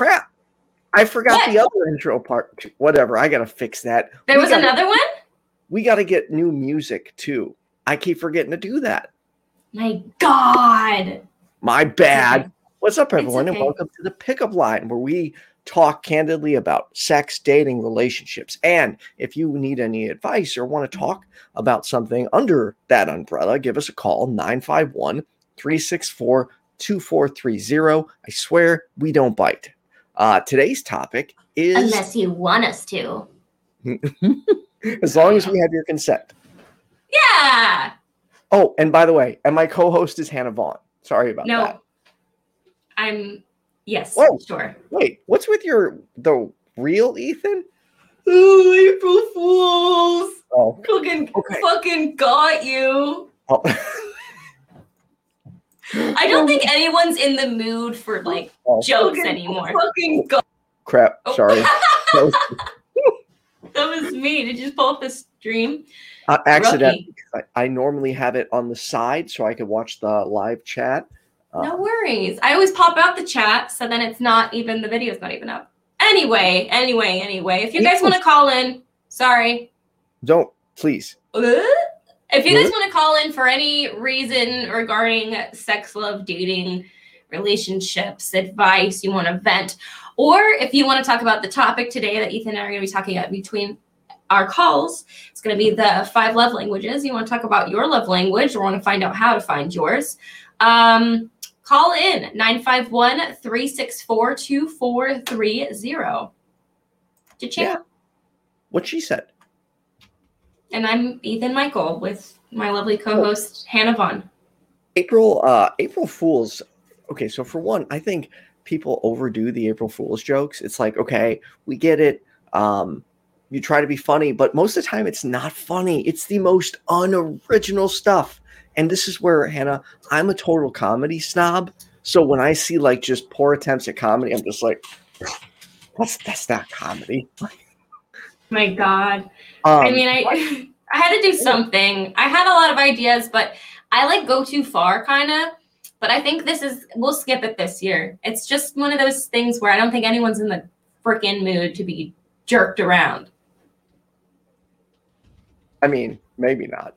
crap. I forgot What? the other intro part. Whatever. I gotta fix that. There We was gotta- another one? We gotta get new music too. I keep forgetting to do that. My God. My bad. What's up, everyone, and welcome to the pickup line where we talk candidly about sex, dating, relationships. And if you need any advice or want to talk about something under that umbrella, give us a call 951 364 2430. I swear we don't bite. Uh, today's topic is Unless you want us to. as long as we have your consent. Yeah. Oh, and by the way, and my co host is Hannah Vaughn. Sorry about No. that. No, I'm, yes, Whoa. sure. Wait, what's with your the real Ethan? Oh, April Fools. Oh, Fucking, Okay. fucking got you. oh. I don't think anyone's in the mood for like Oh, jokes anymore. Fucking got. crap. Oh. Sorry. That was, me. Did you just pull up the stream? uh, accident. I, I normally have it on the side so I could watch the live chat. Uh, No worries. I always pop out the chat, so then it's not even the video's not even up. Anyway, anyway, anyway. If you guys want to call in, sorry. Don't please. If you guys want to call in for any reason regarding sex, love, dating, relationships, advice, you want to vent, or if you want to talk about the topic today that Ethan and I are going to be talking about between our calls, it's going to be the five love languages. You want to talk about your love language or want to find out how to find yours. Um, call in 951 364 2430. Cha-ching. Yeah. What she said. And I'm Ethan Michael with my lovely co-host Hannah Vaughn. April uh April Fools. Okay, so for one, I think people overdo the April Fools jokes. It's like, okay, we get it. Um you try to be funny, but most of the time it's not funny. It's the most unoriginal stuff. And this is where Hannah, I'm a total comedy snob. So when I see like just poor attempts at comedy, I'm just like, that's that's not comedy. My God. Um, I mean, I I had to do something. I had a lot of ideas, but I like go too far, kind of. But I think this is we'll skip it this year. It's just one of those things where I don't think anyone's in the freaking mood to be jerked around. I mean, maybe not.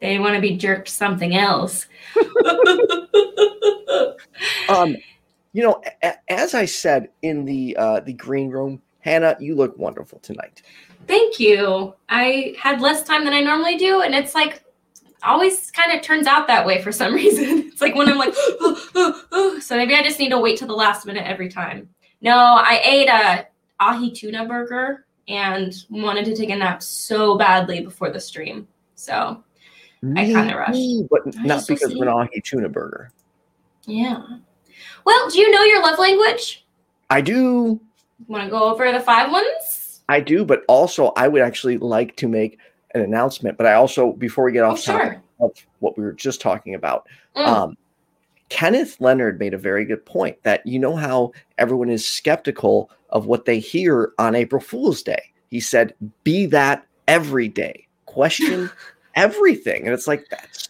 They want to be jerked something else. Um, you know, a- as I said in the uh, the green room, Hannah, you look wonderful tonight. Thank you. I had less time than I normally do, and it's like always kind of turns out that way for some reason. It's like when I'm like, oh, oh, oh. so maybe I just need to wait till the last minute every time. No, I ate a ahi tuna burger and wanted to take a nap so badly before the stream. So I kinda rushed. Me, but I not because of an ahi tuna burger. yeah. Well, do you know your love language? I do, Want to go over the five ones? I do, but also I would actually like to make an announcement. But I also, before we get Oh, off topic sure. of what we were just talking about, Mm. um, Kenneth Leonard made a very good point that you know how everyone is skeptical of what they hear on April Fool's Day. He said, "Be that every day. Question everything," and it's like that's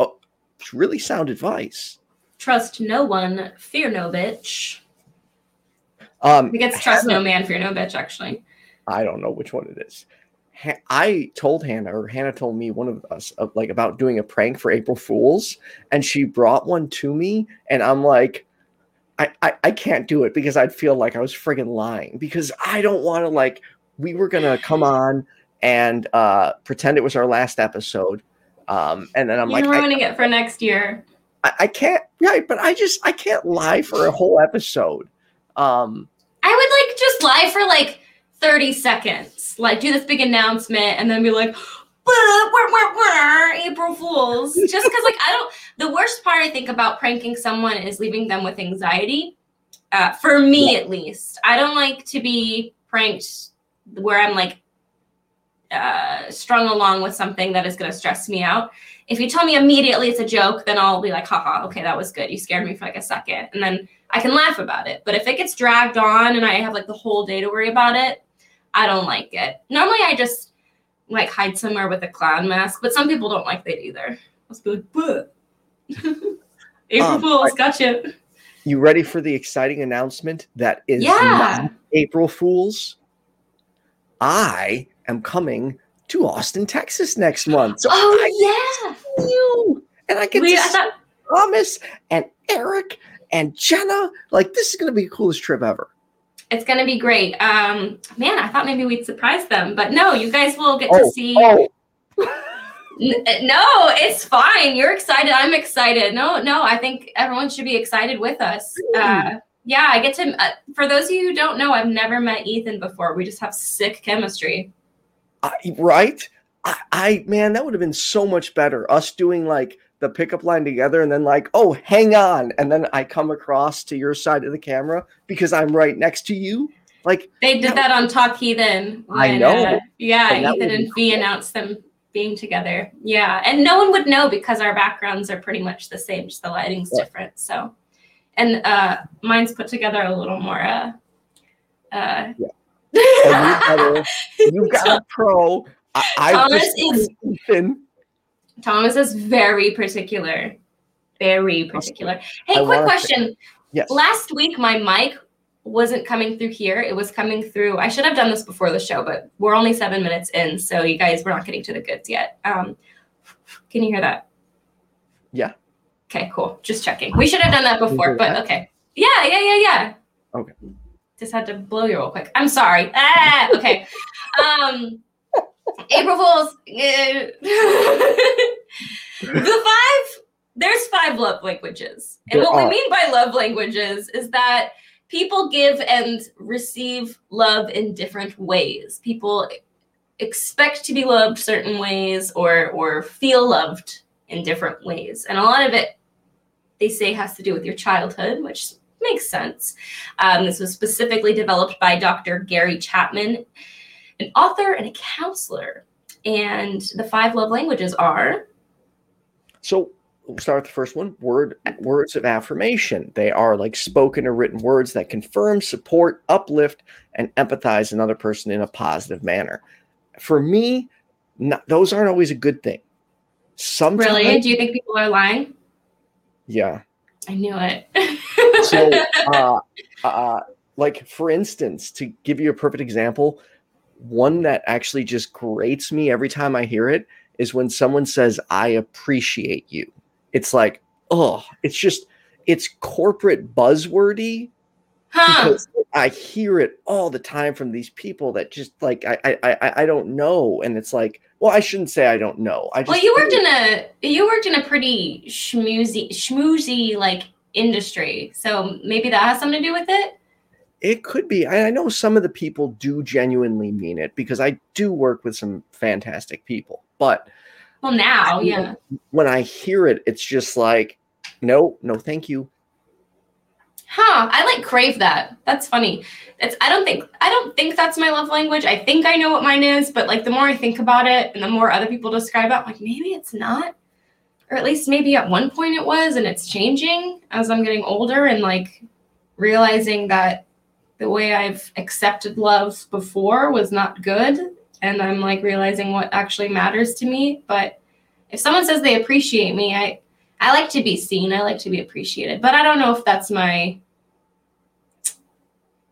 oh, it's really sound advice. Trust no one, fear no bitch. Um, I think it's trust Hannah- no man, fear no bitch, actually. I don't know which one it is. Ha- I told Hannah, or Hannah told me one of us, uh, like about doing a prank for April Fools, and she brought one to me, and I'm like, I, I, I can't do it because I'd feel like I was friggin' lying because I don't want to like. We were gonna come on and uh, pretend it was our last episode, um, and then I'm You're like, ruining it for next year. I, I can't, right? But I just I can't lie for a whole episode. Um, I would like just lie for like 30 seconds, like do this big announcement and then be like, "Wah, wah, wah, wah, April Fools. Just because, like, I don't, the worst part I think about pranking someone is leaving them with anxiety. Uh, for me, at least. I don't like to be pranked where I'm like uh, strung along with something that is going to stress me out. If you tell me immediately it's a joke, then I'll be like, haha, okay, that was good. You scared me for like a second. And then I can laugh about it. But if it gets dragged on and I have like the whole day to worry about it, I don't like it. Normally I just like hide somewhere with a clown mask, but some people don't like that either. Let's be like. April Um, Fools, gotcha. You ready for the exciting announcement that is Yeah. April Fools? I am coming to Austin, Texas next month. So I Oh see you, and I yeah. get We, to I thought Thomas and Eric and Jenna. Like this is going to be the coolest trip ever. it's gonna be great. Um, man, I thought maybe we'd surprise them, but no, you guys will get to Oh, see. oh, no, it's fine. You're excited. I'm excited. No, no, I think everyone should be excited with us. Uh, yeah, I get to. Uh, for those of you who don't know, I've never met Ethan before. We just have sick chemistry. I, right? I, I man, that would have been so much better. Us doing like the pickup line together, and then like, oh, hang on, and then I come across to your side of the camera because I'm right next to you. Like, They did That- that on Talk Heathen. I know. Uh, yeah, Ethan and Fee announced them being together. Yeah, and no one would know because our backgrounds are pretty much the same, just the lighting's Yeah. different. So, and uh, mine's put together a little more. Uh, uh, Yeah. You got a, you got a pro. I, I Thomas is- Ethan. Thomas is very particular. Very particular. Hey, I quick question. Yes. Last week, my mic wasn't coming through here. It was coming through. I should have done this before the show, but we're only seven minutes in, so you guys, we're not getting to the goods yet. Um, can you hear that? Yeah. Okay, cool. Just checking. We should have done that before, but that? okay. Yeah, yeah, yeah, yeah. Okay. Just had to blow you real quick. I'm sorry. Ah, okay. um, April Fools. the five. There's five love languages, and There what are. we mean by love languages is that people give and receive love in different ways. People expect to be loved certain ways, or or feel loved in different ways, and a lot of it they say has to do with your childhood, which makes sense. Um, this was specifically developed by Dr. Gary Chapman, an author and a counselor. And the five love languages are So we'll start with the first one. Word words of affirmation. They are like spoken or written words that confirm, support, uplift, and empathize another person in a positive manner. For me, not, those aren't always a good thing. Sometimes, really. Do you think people are lying? yeah. I knew it. So, uh, uh, like for instance, to give you a perfect example, one that actually just grates me every time I hear it is when someone says, "I appreciate you." It's like, oh, it's just it's corporate buzzwordy huh. because I hear it all the time from these people that just like I I I, I don't know, and it's like, well, I shouldn't say I don't know. I just Well, you worked in a you worked in a pretty schmoozy schmoozy like industry, so maybe that has something to do with it. It could be. I, I know some of the people do genuinely mean it because I do work with some fantastic people. But Well, now, yeah. when I hear it, it's just like, no, no, thank you. Huh. I like crave that. That's funny. It's I don't think I don't think that's my love language. I think I know what mine is, but like the more I think about it and the more other people describe it, I'm like maybe it's not. Or at least maybe at one point it was and it's changing as I'm getting older and like realizing that the way I've accepted love before was not good and I'm like realizing what actually matters to me, but if someone says they appreciate me, I I like to be seen. I like to be appreciated, but I don't know if that's my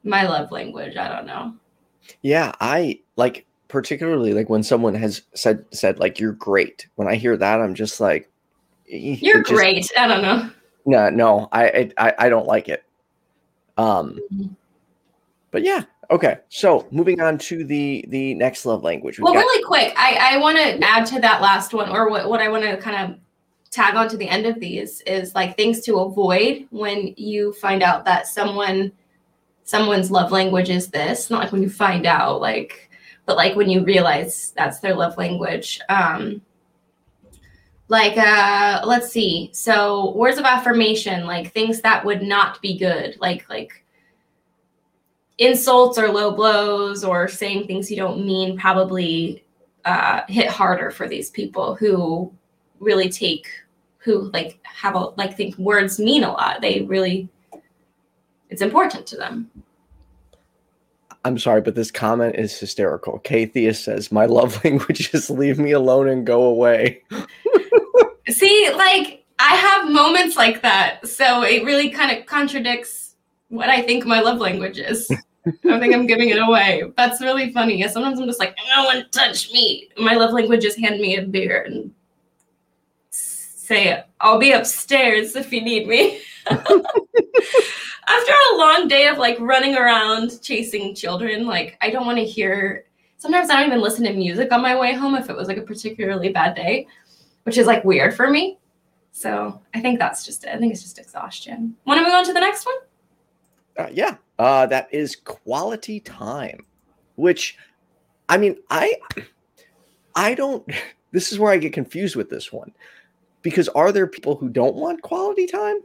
my love language. I don't know. Yeah, I like particularly like when someone has said said like you're great. When I hear that, I'm just like, You're just- great. I don't know. No, no, I, I I don't like it. Um, Mhm. but yeah, okay. So moving on to the the next love language. We've Well, got- really quick, I, I want to add to that last one, or what, what I want to kind of tag on to the end of these is like things to avoid when you find out that someone someone's love language is this. Not like when you find out, like, but like when you realize that's their love language. Um, like uh let's see so words of affirmation like things that would not be good like like insults or low blows or saying things you don't mean probably uh, hit harder for these people who really take who like have a like think words mean a lot they really it's important to them I'm sorry, but this comment is hysterical. Kathia says, "My love language is leave me alone and go away." see like I have moments like that. So it really kind of contradicts what I think my love language is. I think I'm giving it away. That's really funny. Sometimes I'm just like, no one touch me. My love language is hand me a beer and say, I'll be upstairs if you need me. After a long day of like running around chasing children, like I don't want to hear. Sometimes I don't even listen to music on my way home if it was like a particularly bad day, which is like weird for me. So I think that's just it. I think it's just exhaustion. Want to move on to the next one? Uh, yeah, uh, that is quality time, which, I mean, I, I don't. This is where I get confused with this one, because are there people who don't want quality time?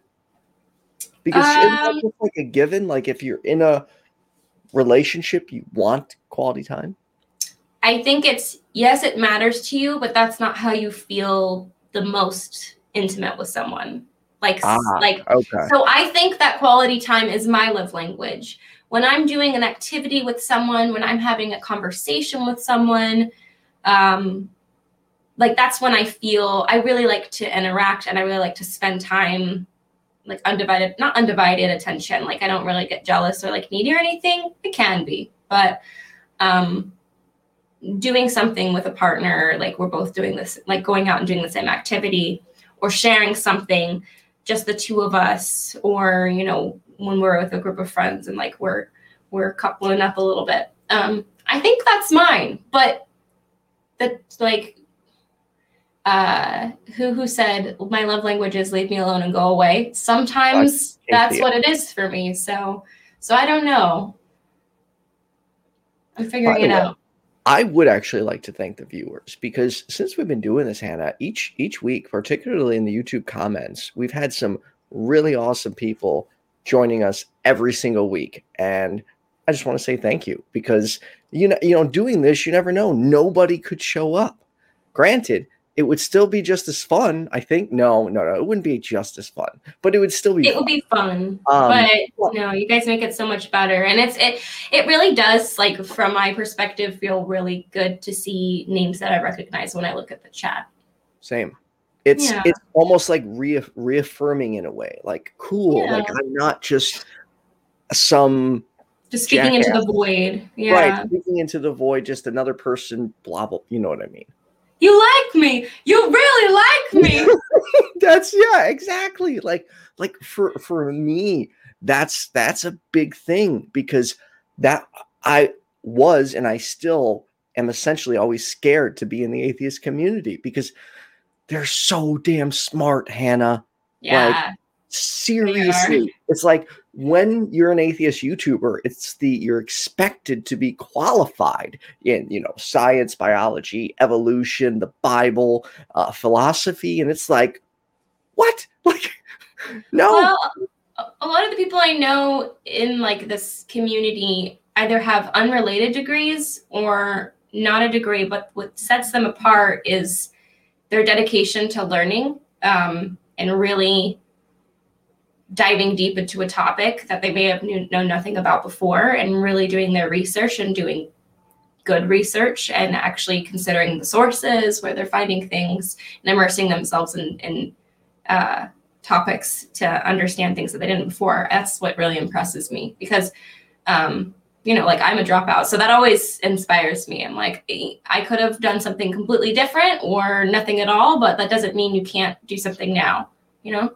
Because um, just like a given? Like if you're in a relationship, you want quality time. I think it's yes, it matters to you, but that's not how you feel the most intimate with someone. Like, ah, like, okay. so I think that quality time is my love language. When I'm doing an activity with someone, when I'm having a conversation with someone, um, like that's when I feel I really like to interact and I really like to spend time, like undivided, not undivided attention. Like I don't really get jealous or like needy or anything. It can be, but um, doing something with a partner, like we're both doing this, like going out and doing the same activity or sharing something just the two of us or you know when we're with a group of friends and like we're we're coupling up a little bit. Um i think that's mine but that like uh who who said my love language is leave me alone and go away. Sometimes that's what it is for me so so i don't know. I'm figuring it out I would actually like to thank the viewers because since we've been doing this, Hannah, each each week, particularly in the YouTube comments, we've had some really awesome people joining us every single week, and I just want to say thank you because you know you know doing this, you never know, nobody could show up. Granted, it would still be just as fun. I think. No, no, no, it wouldn't be just as fun, but it would still be. It fun. would be fun, um, but no, you guys make it so much better, and it's it. It really does, like from my perspective, feel really good to see names that I recognize when I look at the chat. Same. It's yeah. it's almost like re- reaffirming in a way, like cool. Yeah. Like I'm not just some just speaking jackass. into the void. Yeah. Right, speaking into the void, just another person. Blah blah. You know what I mean? You like me. You really like me. That's yeah exactly. Like like for for me that's that's a big thing because that i was and i still am essentially always scared to be in the atheist community because they're so damn smart hannah. Yeah. Like, seriously. It's like when you're an atheist youtuber it's the you're expected to be qualified in you know science biology evolution the bible uh, philosophy and it's like what? Like no. Well, a lot of the people i know in like this community either have unrelated degrees or not a degree but what sets them apart is their dedication to learning um, and really diving deep into a topic that they may have knew, known nothing about before and really doing their research and doing good research and actually considering the sources where they're finding things and immersing themselves in, in uh, topics to understand things that they didn't before. That's what really impresses me because, um, you know, like I'm a dropout. So that always inspires me. I'm like, I could have done something completely different or nothing at all, but that doesn't mean you can't do something now, you know?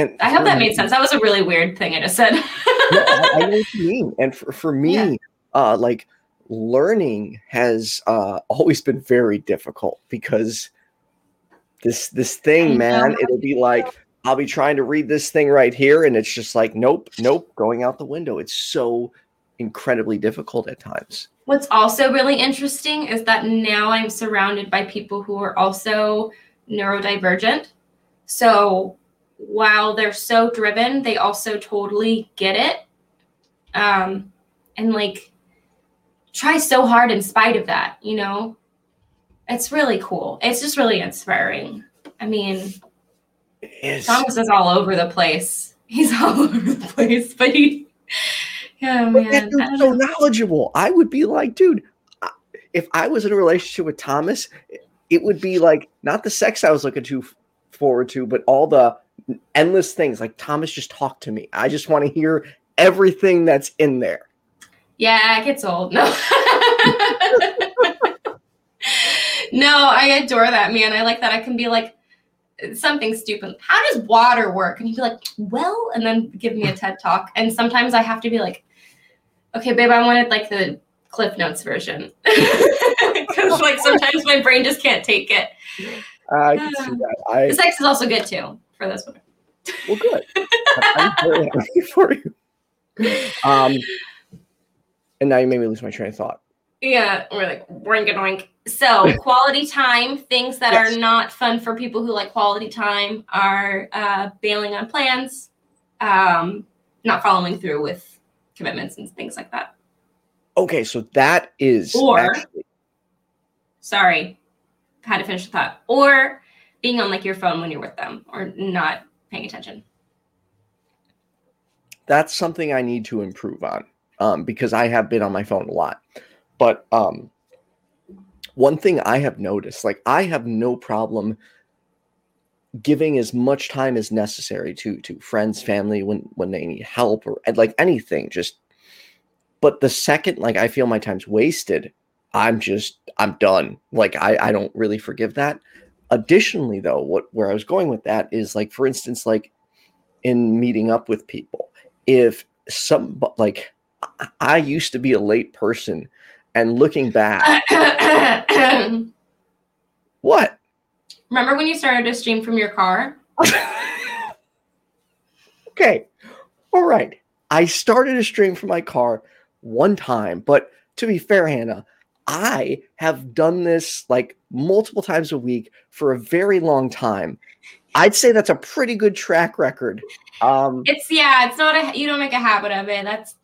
And I hope that made sense. That was a really weird thing I just said. no, I, I, know what you mean. And for, for me, yeah. uh, like learning has uh, always been very difficult because this this thing, man, it'll be like I'll be trying to read this thing right here, and it's just like, nope, nope, going out the window. It's so incredibly difficult at times. What's also really interesting is that now I'm surrounded by people who are also neurodivergent. So while they're so driven, they also totally get it. Um, and like try so hard in spite of that, you know? It's really cool. It's just really inspiring. I mean, Thomas is all over the place. He's all over the place, but he, yeah, man. so knowledgeable. I would be like, dude, if I was in a relationship with Thomas, it would be like not the sex I was looking to forward to, but all the endless things like Thomas just talked to me. I just want to hear everything that's in there. Yeah, it gets old. No. no, I adore that, man. I like that I can be like something stupid. How does water work? And he'd be like, well, and then give me a TED talk. And sometimes I have to be like, okay, babe, I wanted like the Cliff Notes version. Because like sometimes my brain just can't take it. I can see that. I, The sex is also good too for this one. well, good. I'm very happy for you. Um, and now you made me lose my train of thought. Yeah, we're like boink a doink. So quality time, things that Yes. are not fun for people who like quality time are uh, bailing on plans, um, not following through with commitments and things like that. Okay, so that is Or- actually Sorry, had to finish the thought. Or being on like your phone when you're with them, or not paying attention. that's something I need to improve on um, because I have been on my phone a lot. But um, one thing I have noticed, like I have no problem giving as much time as necessary to to friends, family when when they need help or like anything. Just, but the second like I feel my time's wasted, I'm just I'm done. Like I I don't really forgive that. Additionally, though, what where I was going with that is like for instance, like in meeting up with people if some like I- used to be a late person and looking back, what? Remember when you started to stream from your car? okay. All right. I started a stream from my car one time, but to be fair, Hannah, I have done this like multiple times a week for a very long time. I'd say that's a pretty good track record. Um, It's yeah, it's not a you don't make a habit of it. That's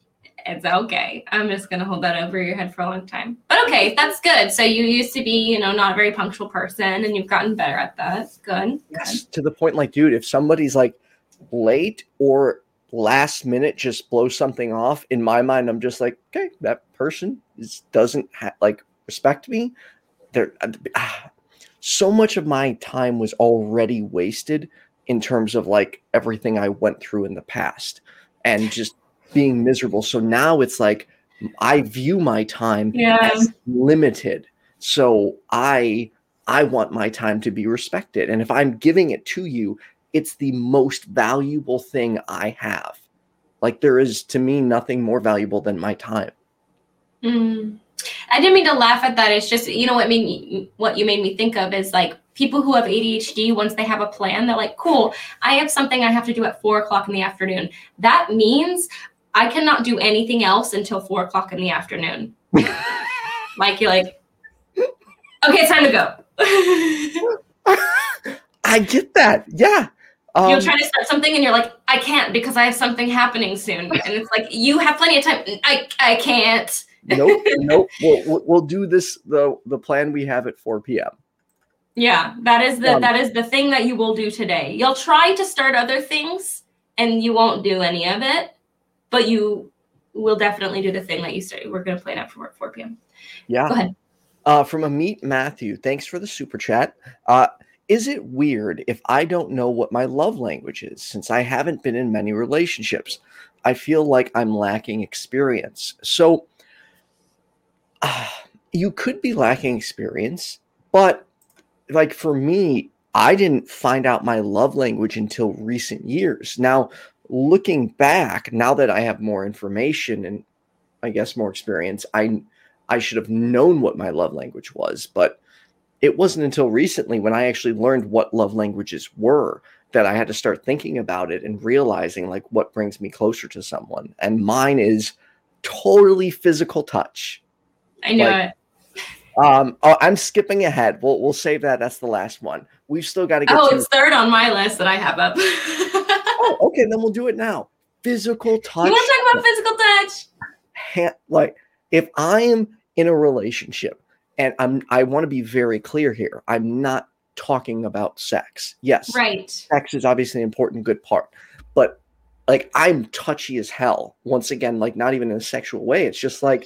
it's okay. I'm just gonna hold that over your head for a long time. But okay, that's good. So you used to be, you know, not a very punctual person and you've gotten better at that. Good. Yes, to the point like, dude, if somebody's like late or last minute just blow something off, in my mind, I'm just like, okay, that person doesn't ha- like respect me. There, ah, so much of my time was already wasted in terms of like everything I went through in the past and just being miserable. So now it's like I view my time Yeah. as limited. So I I want my time to be respected. And if I'm giving it to you, it's the most valuable thing I have. Like there is to me nothing more valuable than my time. Mm. I didn't mean to laugh at that. It's just you know what made me what you made me think of is like people who have ADHD. Once they have a plan, they're like, "Cool, I have something I have to do at four o'clock in the afternoon." That means I cannot do anything else until four o'clock in the afternoon. like you're like, okay, it's time to go. I get that. Yeah. Um, you're trying to start something and you're like, I can't because I have something happening soon. And it's like, you have plenty of time. I, I can't. Nope, nope. We'll, we'll, do this the the plan we have at 4 p.m. Yeah, that is the Um, that is the thing that you will do today. You'll try to start other things and you won't do any of it, but you will definitely do the thing that you started. We're gonna plan out for 4 p.m. Yeah. Go ahead. Uh, from a meet Matthew, thanks for the super chat. Uh, is it weird if I don't know what my love language is since I haven't been in many relationships? I feel like I'm lacking experience. So, you could be lacking experience, but like for me, I didn't find out my love language until recent years. Now, looking back, now that I have more information and I guess more experience, I I should have known what my love language was, but it wasn't until recently when I actually learned what love languages were that I had to start thinking about it and realizing like what brings me closer to someone. And mine is totally physical touch. I know Like- it. Um, oh, I'm skipping ahead. We'll we'll save that. That's the last one. We've still got to get Oh, to. it's third on my list that I have up. Oh, okay, then we'll do it now. Physical touch. You want to talk about physical touch? ha- like if I am in a relationship and I'm I want to be very clear here. I'm not talking about sex. Yes, Right. sex is obviously an important good part, but like I'm touchy as hell. Once again, like not even in a sexual way. It's just like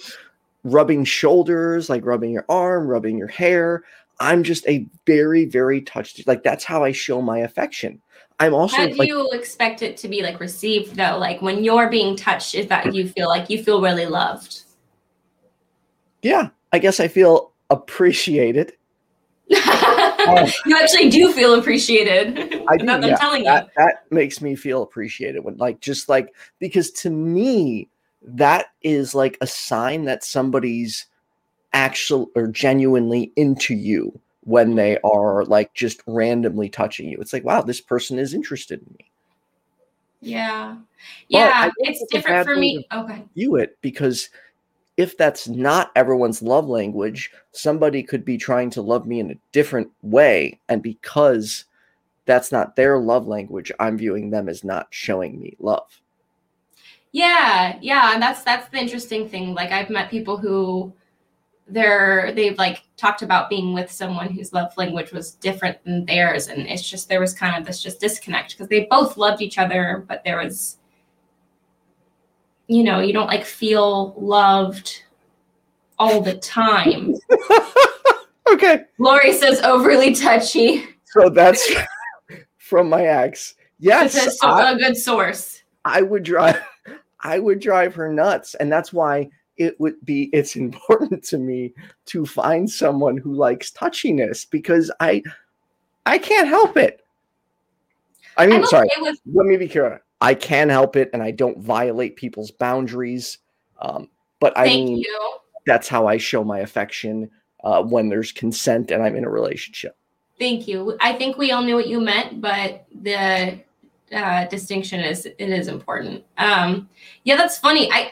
rubbing shoulders, like rubbing your arm, rubbing your hair. I'm just a very, very touched. Like that's how I show my affection. I'm also How do like, you expect it to be like received though? Like when you're being touched, is that you feel like you feel really loved? yeah, I guess I feel appreciated. Um, you actually do feel appreciated. I do, yeah. telling that you. that makes me feel appreciated when like just like because to me that is like a sign that somebody's actual or genuinely into you when mm-hmm. they are like just randomly touching you. It's like, wow, this person is interested in me. Yeah. Yeah. it's it's different for me. Okay. View it because if that's not everyone's love language, somebody could be trying to love me in a different way. And because that's not their love language, I'm viewing them as not showing me love. Yeah, yeah, and that's that's the interesting thing. Like I've met people who they're they've like talked about being with someone whose love language was different than theirs, and it's just there was kind of this just disconnect because they both loved each other, but there was you know, you don't like feel loved all the time. Okay. Lori says overly touchy. So that's from my ex. That's Yes, a, so- I, a good source. I would drive I would drive her nuts. And that's why it would be it's important to me to find someone who likes touchiness because I I can't help it. I mean, I'm sorry, okay with let me be clear. I can help it and I don't violate people's boundaries. Um, but I thank mean you. that's how I show my affection uh, when there's consent and I'm in a relationship. Thank you. I think we all knew what you meant, but the uh, distinction is it is important. Um, yeah, that's funny. I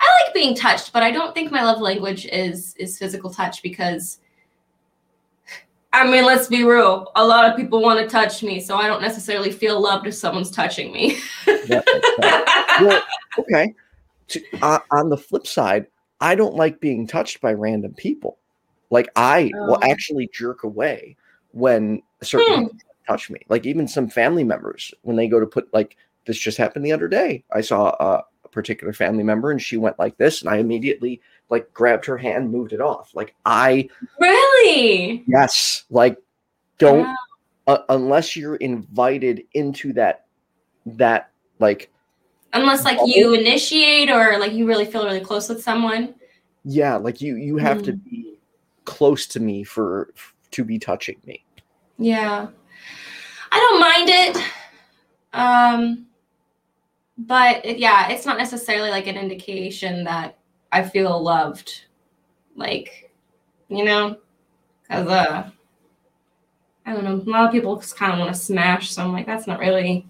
I like being touched, but I don't think my love language is is physical touch because I mean, let's be real. A lot of people want to touch me, so I don't necessarily feel loved if someone's touching me. Yeah, well, okay. To, uh, on the flip side, I don't like being touched by random people. Like I will Oh. actually jerk away when certain Hmm. Touch me. Like even some family members when they go to put like this just happened the other day. I saw a, a particular family member and she went like this, and I immediately like grabbed her hand, moved it off. Like I really? yes, like don't Wow. uh, unless you're invited into that that like Unless like you initiate or like you really feel really close with someone. yeah like you you have to be close to me for to be touching me Yeah. I don't mind it. Um but it, yeah, it's not necessarily like an indication that I feel loved. Like, you know, cuz uh I don't know, a lot of people just kind of want to smash, so I'm like that's not really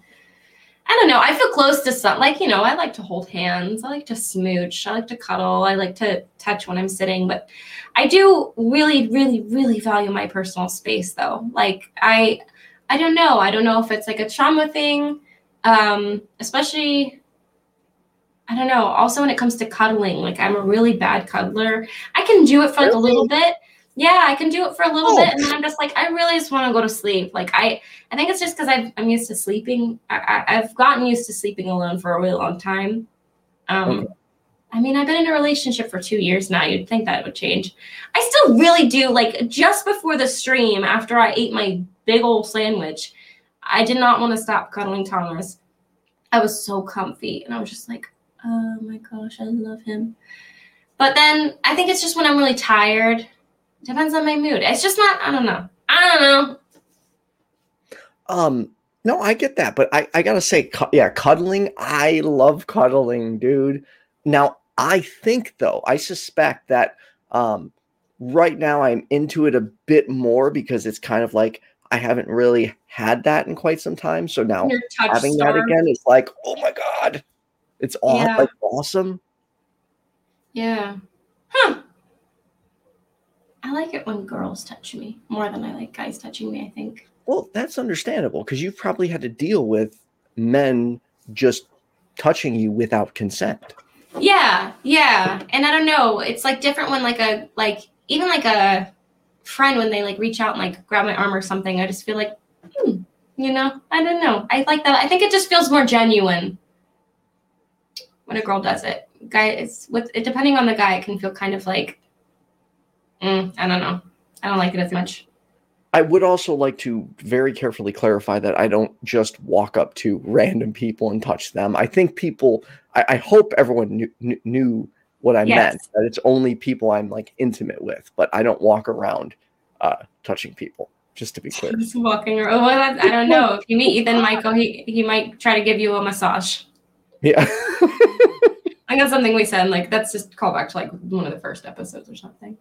I don't know. I feel close to some like, you know, I like to hold hands. I like to smooch. I like to cuddle. I like to touch when I'm sitting, but I do really, really, really value my personal space though. Like I I don't know. I don't know if it's like a trauma thing. Um, especially I don't know. Also when it comes to cuddling, like I'm a really bad cuddler. I can do it for like a little bit. Yeah, I can do it for a little Oh. bit and then I'm just like I really just want to go to sleep. Like I I think it's just because I've I'm used to sleeping. I, I've gotten used to sleeping alone for a really long time. Um Okay. I mean, I've been in a relationship for two years now. You'd think that would change. I still really do. Like just before the stream, after I ate my big old sandwich, I did not want to stop cuddling Thomas. I was so comfy, and I was just like, "Oh my gosh, I love him." But then I think it's just when I'm really tired. Depends on my mood. It's just not. I don't know. I don't know. um no i get that but i i gotta say cu- yeah cuddling i love cuddling dude now i think though i suspect that um right now i'm into it a bit more because it's kind of like i haven't really had that in quite some time so now having that again is like oh my god it's all Yeah. like awesome Yeah. Huh. I like it when girls touch me more than I like guys touching me, I think. Well, that's understandable because you've probably had to deal with men just touching you without consent. Yeah, yeah. And I don't know, it's like different when like a like even like a friend when they like reach out and like grab my arm or something, I just feel like hmm, you know, I don't know. I like that. I think it just feels more genuine when a girl does it. Guy with it depending on the guy, it can feel kind of like mm, I don't know. I don't like it as much. I would also like to very carefully clarify that I don't just walk up to random people and touch them. I think people, I, I hope everyone knew, knew- knew what I Yes. meant, that it's only people I'm like intimate with, but I don't walk around uh, touching people, just to be clear. Just walking around. Well, I, I don't know. If you meet Ethan Michael, he, he might try to give you a massage. Yeah. I that's something we said. Like, that's just call back to like one of the first episodes or something.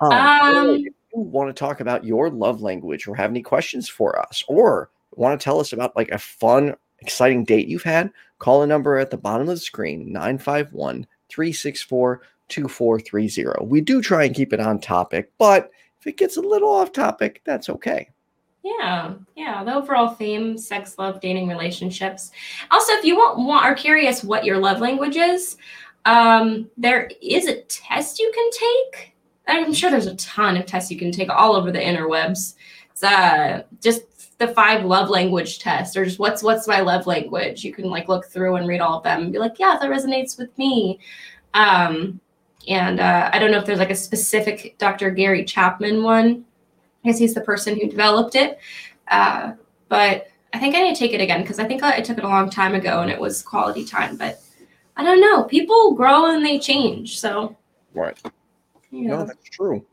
Um, Um, you want to talk about your love language or have any questions for us or want to tell us about like a fun, exciting date you've had, call a number at the bottom of the screen 951 364 2430. We do try and keep it on topic, but if it gets a little off topic, that's okay. Yeah, yeah. The overall theme: sex, love, dating, relationships. Also, if you want, want are curious what your love language is, um, there is a test you can take. I'm sure there's a ton of tests you can take all over the interwebs. It's uh, just the five love language tests, or just what's what's my love language. You can like look through and read all of them and be like, yeah, that resonates with me. Um, and uh, I don't know if there's like a specific Dr. Gary Chapman one. Guess he's the person who developed it. Uh, but I think I need to take it again because I think I, I took it a long time ago and it was quality time. But I don't know. People grow and they change. So, Right. You No, that's true.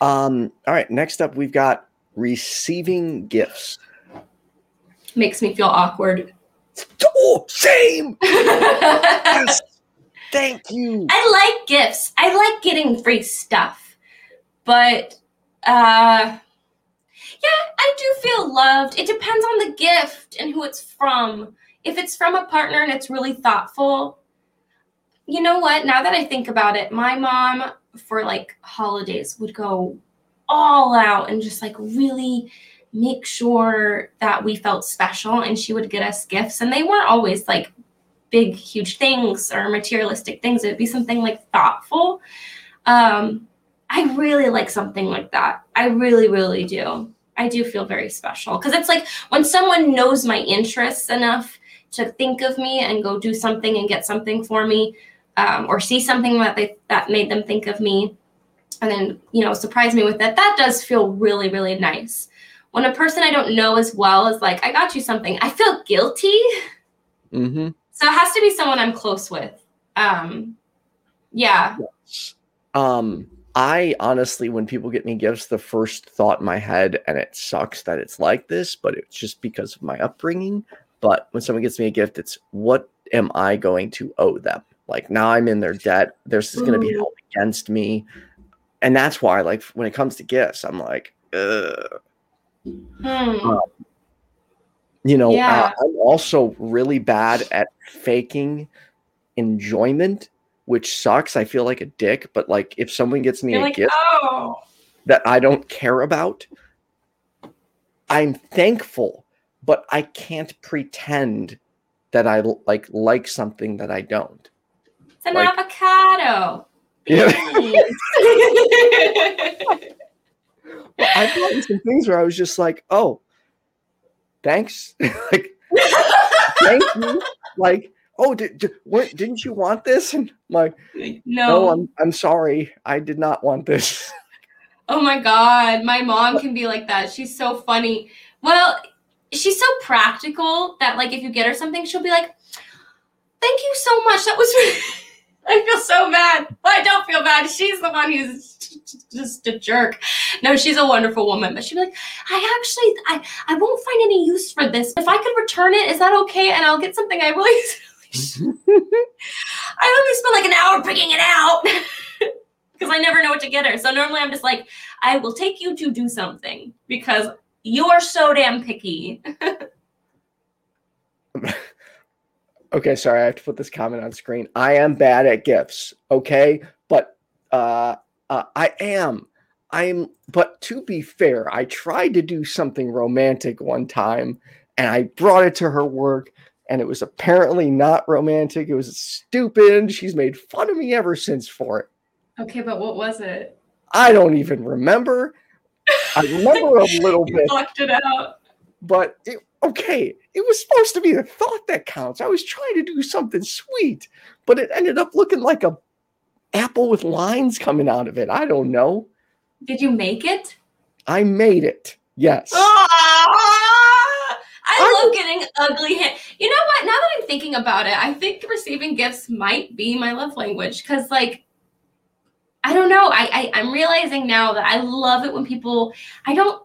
Um, all right. Next up, we've got receiving gifts. makes me feel awkward. Oh, same. I Yes. Thank you. I like gifts. I like getting free stuff. But uh yeah, I do feel loved. It depends on the gift and who it's from. If it's from a partner and it's really thoughtful, you know what? Now that I think about it, my mom for like holidays would go all out and just like really make sure that we felt special and she would get us gifts. And they weren't always like big huge things or materialistic things. It would be something like thoughtful. Um i really like something like that. I really really do. I do feel very special. Because it's like when someone knows my interests enough to think of me and go do something and get something for me um, or see something that they that made them think of me and then you know surprise me with it that does feel really really nice when a person i don't know as well is like i got you something i feel guilty Mm-hmm. so it has to be someone I'm close with. Um, yeah. Um, I honestly, when people get me gifts, the first thought in my head, and it sucks that it's like this, but it's just because of my upbringing. But when someone gets me a gift, it's what am I going to owe them? Like now I'm in their debt. This is going to be Ooh. held against me, and that's why, like, when it comes to gifts, I'm like, Ugh. Hmm. you know, uh, Yeah. I'm also really bad at faking enjoyment, which sucks. I feel like a dick, but like if someone gets me You're a like, gift oh, that I don't care about, I'm thankful, but I can't pretend that I like like something that I don't. It's an Like- avocado. Yeah. I've gotten some things where I was just like, oh, thanks. like, thank you. Like, oh, did, did, weren't- didn't you want this? And I'm like, no, no. I'm, I'm sorry. I did not want this. Oh my god, my mom can be like that. She's so funny. Well, she's so practical that like if you get her something, she'll be like, "Thank you so much. That was." Really- I feel so bad, I don't feel bad. She's the one who's just a jerk. No, she's a wonderful woman, but she'd be like, "I actually, I, I won't find any use for this. If I could return it, is that okay? And I'll get something I really." I only spent like an hour picking it out because I never know what to get her. So normally I'm just like, I will take you to do something because you are so damn picky. okay, sorry, I have to put this comment on screen. I am bad at gifts, okay? But uh, uh I am. I'm but to be fair, I tried to do something romantic one time and I brought it to her work and it was apparently not romantic. It was stupid. She's made fun of me ever since for it. Okay, but what was it? I don't even remember. I remember a little You bit, blocked it out. but it, okay, it was supposed to be the thought that counts. I was trying to do something sweet, but it ended up looking like a apple with lines coming out of it. I don't know. Did you make it? I made it. Yes. Ah! I I love getting ugly hand. You know what? Now that I'm thinking about it, I think receiving gifts might be my love language because, like, I don't know. I, I I'm realizing now that I love it when people. I don't.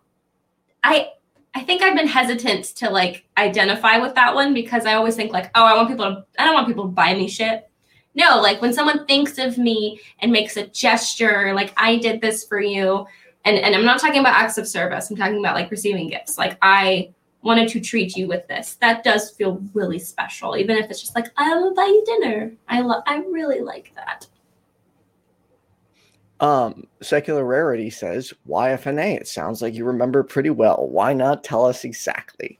I I think I've been hesitant to like identify with that one because I always think like, oh, I want people to. I don't want people to buy me shit. No, like when someone thinks of me and makes a gesture, like I did this for you, and and I'm not talking about acts of service. I'm talking about like receiving gifts. Like I wanted to treat you with this. That does feel really special, even if it's just like I will buy you dinner. I love. I really like that. Um, Secular Rarity says, YFNA, it sounds like you remember pretty well. Why not tell us exactly?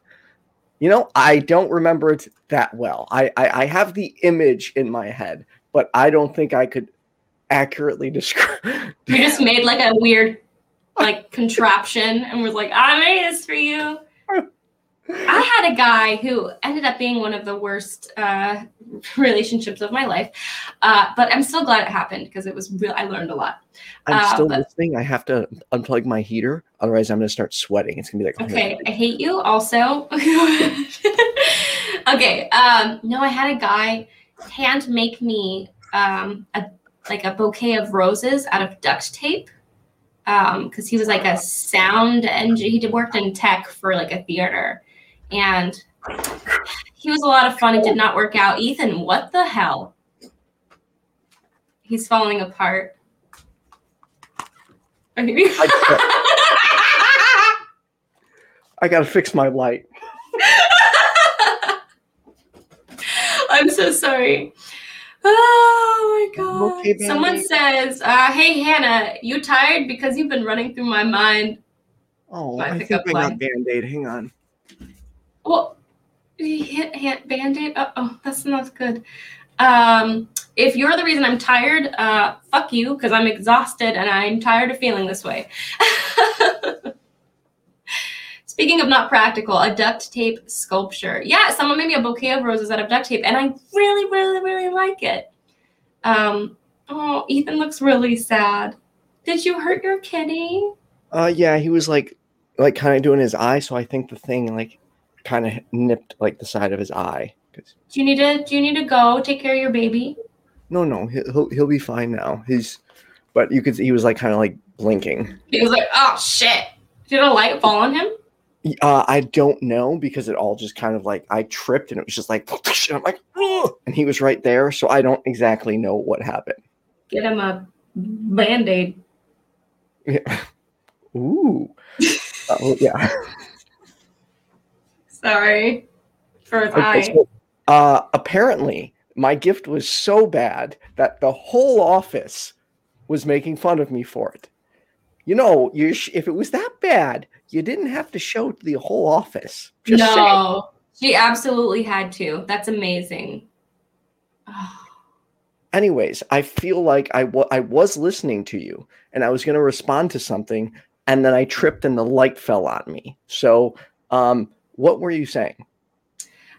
You know, I don't remember it that well. I, I, I have the image in my head, but I don't think I could accurately describe. You just made like a weird like contraption and was like, I made this for you. I had a guy who ended up being one of the worst uh, relationships of my life, uh, but I'm still glad it happened because it was real. I learned a lot. I'm Uh, still but- listening. I have to unplug my heater. Otherwise, I'm going to start sweating. It's going to be like, Okay, I hate you also. okay, um, no, I had a guy hand make me um, a like a bouquet of roses out of duct tape because he was like a sound engineer. He worked in tech for like a theater, and he was a lot of fun. It did not work out. Ethan, what the hell? He's falling apart. I got to fix my light. I'm so sorry. Oh my god. Okay, Someone says, uh, hey Hannah, you tired because you've been running through my mind. Oh, My I think I got Band Aid. Hang on. Well, hit, hit band-aid. Oh, that's not good. Um, if you're the reason I'm tired, uh, fuck you, because I'm exhausted and I'm tired of feeling this way. Speaking of not practical, a duct tape sculpture. Yeah, someone made me a bouquet of roses out of duct tape, and I really, really, really like it. Um, oh, Ethan looks really sad. Did you hurt your kitty? Uh, yeah, he was like, like kind of doing his eye. So I think the thing like kind of nipped like the side of his eye. 'Cause- Do you need to? Do you need to go take care of your baby? No, no, he'll he'll- he'll be fine now. He's, but you could he was like kind of like blinking. He was like, "Oh shit!" Did a light fall on him? Uh, I don't know because it all just kind of like I tripped and it was just like, and I'm like, "Ugh," and he was right there. So I don't exactly know what happened. Get him a band-aid. Yeah. Ooh, oh yeah. Sorry for Okay, so, uh, apparently, my gift was so bad that the whole office was making fun of me for it. You know, you sh- if it was that bad, you didn't have to show to the whole office. Just saying. no, she absolutely had to. That's amazing. Oh, Anyways, I feel like I wa- I was listening to you and I was going to respond to something, and then I tripped and the light fell on me. So, um, what were you saying?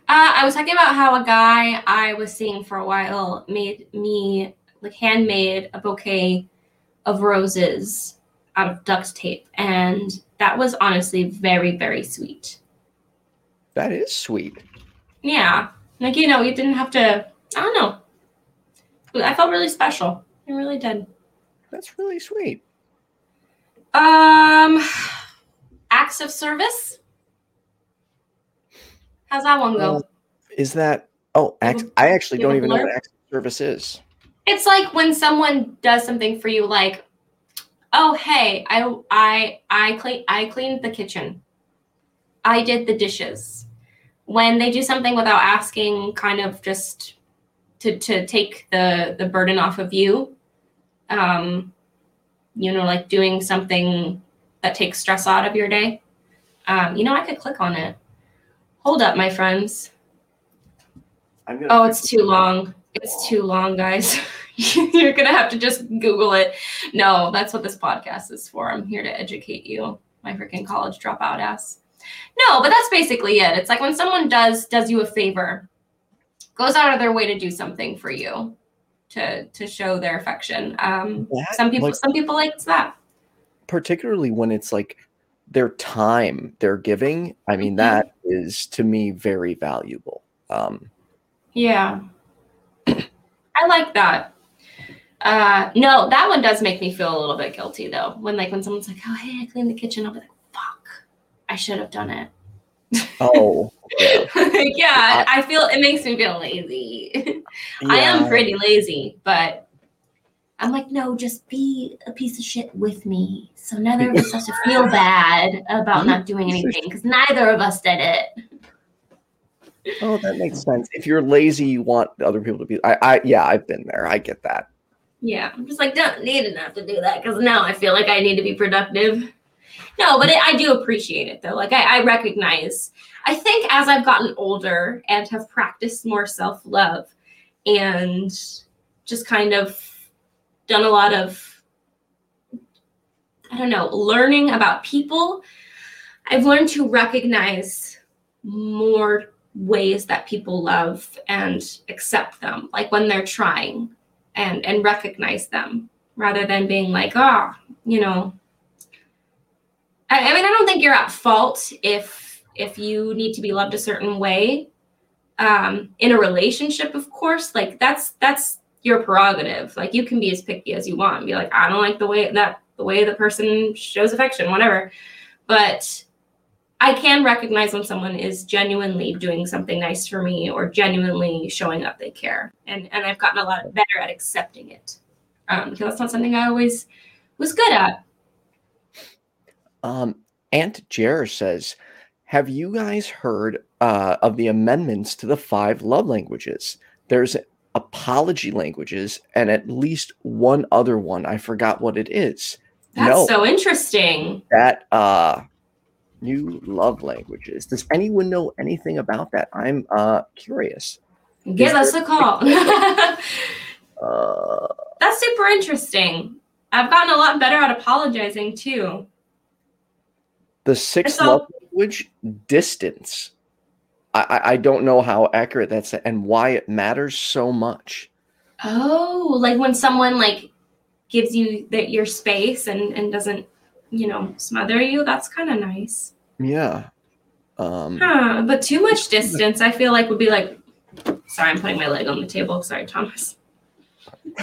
Uh, I was talking about how a guy I was seeing for a while made me like handmade a bouquet of roses out of duct tape, and that was honestly very, very sweet. That is sweet. Yeah, like you know, you didn't have to. I don't know. I felt really special. I really did. That's really sweet. Um, acts of service. How's that one go? Uh, Is that? Oh, have I actually don't even know what act service is. It's like when someone does something for you, like, oh hey, I I I clean I cleaned the kitchen. I did the dishes. When they do something without asking, kind of just to to take the the burden off of you. Um, you know, like doing something that takes stress out of your day. Um, you know, I could click on it. Hold up, my friends. Oh, it's too long. It's too long, guys. You're gonna have to just Google it. No, that's what this podcast is for. I'm here to educate you, my freaking college dropout ass. No, but that's basically it. It's like when someone does does you a favor, goes out of their way to do something for you, to to show their affection. Um, That, some people like, some people like that. particularly when it's like their time they're giving, I mean, Mhm. that is to me very valuable. Um, Yeah. I like that. Uh no, that one does make me feel a little bit guilty though. When like when someone's like, Oh hey, I cleaned the kitchen, I'll be like, fuck, I should have done it. oh, yeah. yeah, I feel it makes me feel lazy. I am pretty lazy, but I'm like, no, just be a piece of shit with me. So neither of us has to feel bad about not doing anything because neither of us did it. Oh, that makes sense. If you're lazy, you want other people to be. I, I, yeah, I've been there. I get that. Yeah, I'm just like, don't need enough to do that because now I feel like I need to be productive. No, but it, I do appreciate it though. Like I, I recognize. I think as I've gotten older and have practiced more self love, and just kind of done a lot of, I don't know, learning about people. I've learned to recognize more ways that people love and accept them, like when they're trying and and recognize them rather than being like, oh, you know. I, I mean, I don't think you're at fault if if you need to be loved a certain way. Um, in a relationship, of course, like that's that's your prerogative. Like you can be as picky as you want and be like, I don't like the way that the way the person shows affection, whatever. But I can recognize when someone is genuinely doing something nice for me or genuinely showing up they care. And and I've gotten a lot better at accepting it. Um, because that's not something I always was good at. Um, Aunt Jer says, "Have you guys heard uh, of the amendments to the five love languages? There's apology languages and at least one other one. I forgot what it is. That's no, so interesting. that uh, new love languages. Does anyone know anything about that? I'm uh, curious. Give us a call. Uh, That's super interesting. I've gotten a lot better at apologizing too. the sixth love language, distance. I, I don't know how accurate that's and why it matters so much. Oh, like when someone like gives you that your space and and doesn't, you know, smother you. That's kind of nice. Yeah. Um, Huh, but too much distance, I feel like would be like. Sorry, I'm putting my leg on the table. Sorry, Thomas.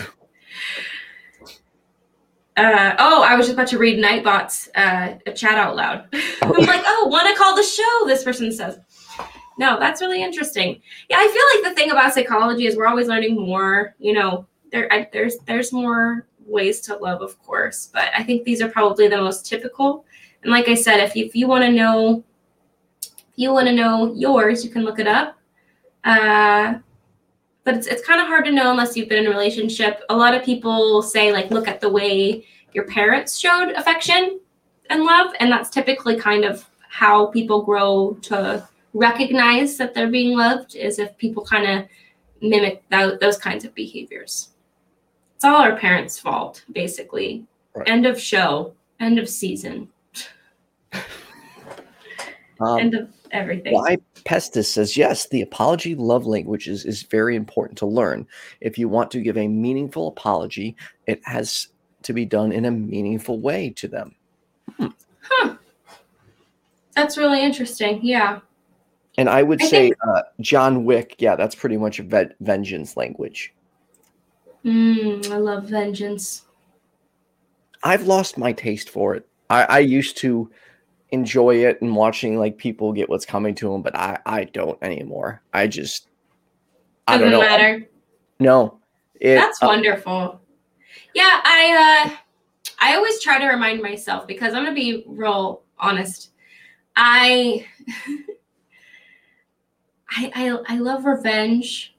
Uh, oh, I was just about to read Nightbot's uh, a chat out loud. I'm like, oh, want to call the show? This person says. No, that's really interesting. Yeah, I feel like the thing about psychology is we're always learning more. You know, there I, there's there's more ways to love, of course, but I think these are probably the most typical. And like I said, if you, if you want to know, if you want to know yours, you can look it up. Uh, but it's it's kind of hard to know unless you've been in a relationship. A lot of people say like, look at the way your parents showed affection and love, and that's typically kind of how people grow to recognize that they're being loved is if people kind of mimic tho- those kinds of behaviors. It's all our parents' fault, basically. Right. End of show. End of season. um, end of everything. Why Pestis says yes, the apology love languages is very important to learn. If you want to give a meaningful apology, it has to be done in a meaningful way to them. Hmm. That's really interesting. Yeah. And I would I say think- uh, John Wick, yeah, that's pretty much ve- vengeance language. Mm, I love vengeance. I've lost my taste for it. I, I used to enjoy it and watching like people get what's coming to them, but I, I don't anymore. I just I Doesn't don't know. matter. No, it, That's uh, wonderful. Yeah, I uh I always try to remind myself because I'm gonna be real honest. I I I, I love revenge.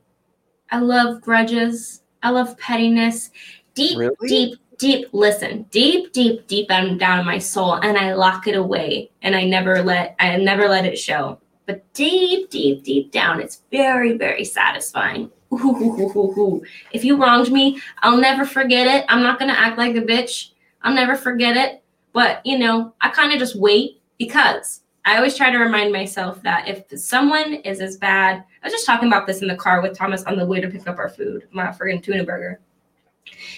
I love grudges. I love pettiness. Deep, Really? deep, deep, listen, deep, deep, deep down, down in my soul, and I lock it away and I never let I never let it show. But deep, deep, deep down, it's very, very satisfying. Ooh. If you wronged me, I'll never forget it. I'm not gonna act like a bitch. I'll never forget it. But you know, I kind of just wait because I always try to remind myself that if someone is as bad, I was just talking about this in the car with Thomas on the way to pick up our food, my friggin' tuna burger.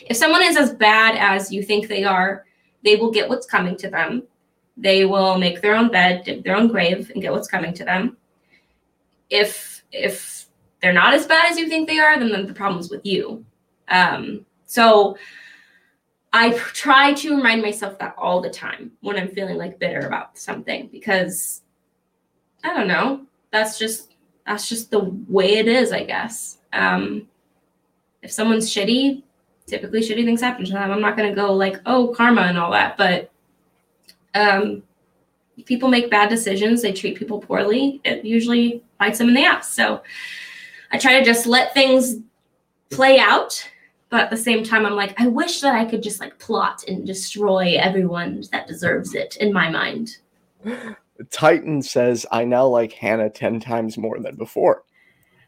If someone is as bad as you think they are, they will get what's coming to them. they will make their own bed, dig their own grave, and get what's coming to them. If if they're not as bad as you think they are, then the problem's with you. Um, so I try to remind myself that all the time when I'm feeling like bitter about something because I don't know. That's just that's just the way it is, I guess. Um, if someone's shitty, typically shitty things happen to them. I'm not gonna go like, oh, karma and all that, but um, people make bad decisions, they treat people poorly, it usually bites them in the ass. So I try to just let things play out but at the same time i'm like i wish that i could just like plot and destroy everyone that deserves it in my mind. Titan says i now like hannah 10 times more than before.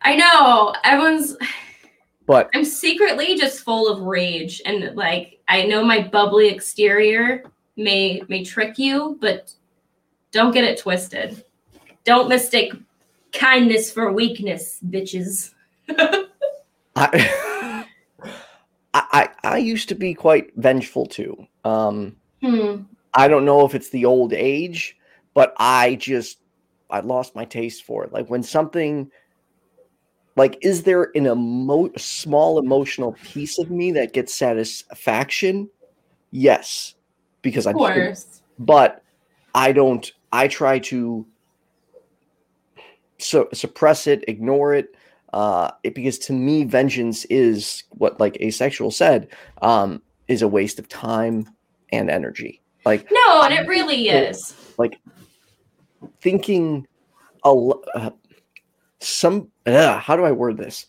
I know. Everyone's but i'm secretly just full of rage and like i know my bubbly exterior may may trick you but don't get it twisted. Don't mistake kindness for weakness bitches. I, I I used to be quite vengeful too. Um, hmm. I don't know if it's the old age, but I just I lost my taste for it. Like when something like is there an emo- small emotional piece of me that gets satisfaction? Yes, because I'm. Of course. but I don't. I try to so suppress it, ignore it, uh, it, because to me, vengeance is what, like asexual said, um, is a waste of time and energy. Like no, and it really is. Like thinking, a uh, some uh, how do I word this?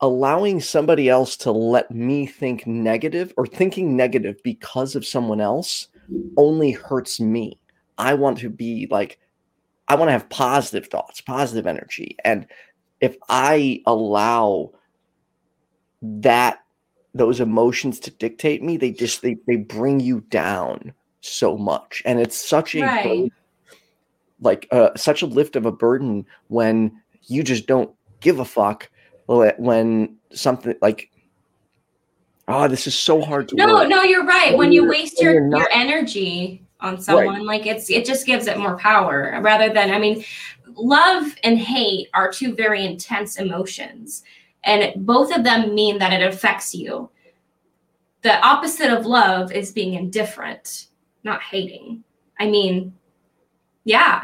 Allowing somebody else to let me think negative or thinking negative because of someone else only hurts me. I want to be like, I want to have positive thoughts, positive energy, and if I allow that those emotions to dictate me, they just they they bring you down so much, and it's such a right. burden, like uh, such a lift of a burden when you just don't give a fuck when something like oh this is so hard to no work. no you're right when, when you waste your your energy on someone right. like it's it just gives it more power rather than i mean love and hate are two very intense emotions, and both of them mean that it affects you. The opposite of love is being indifferent, not hating. I mean, yeah,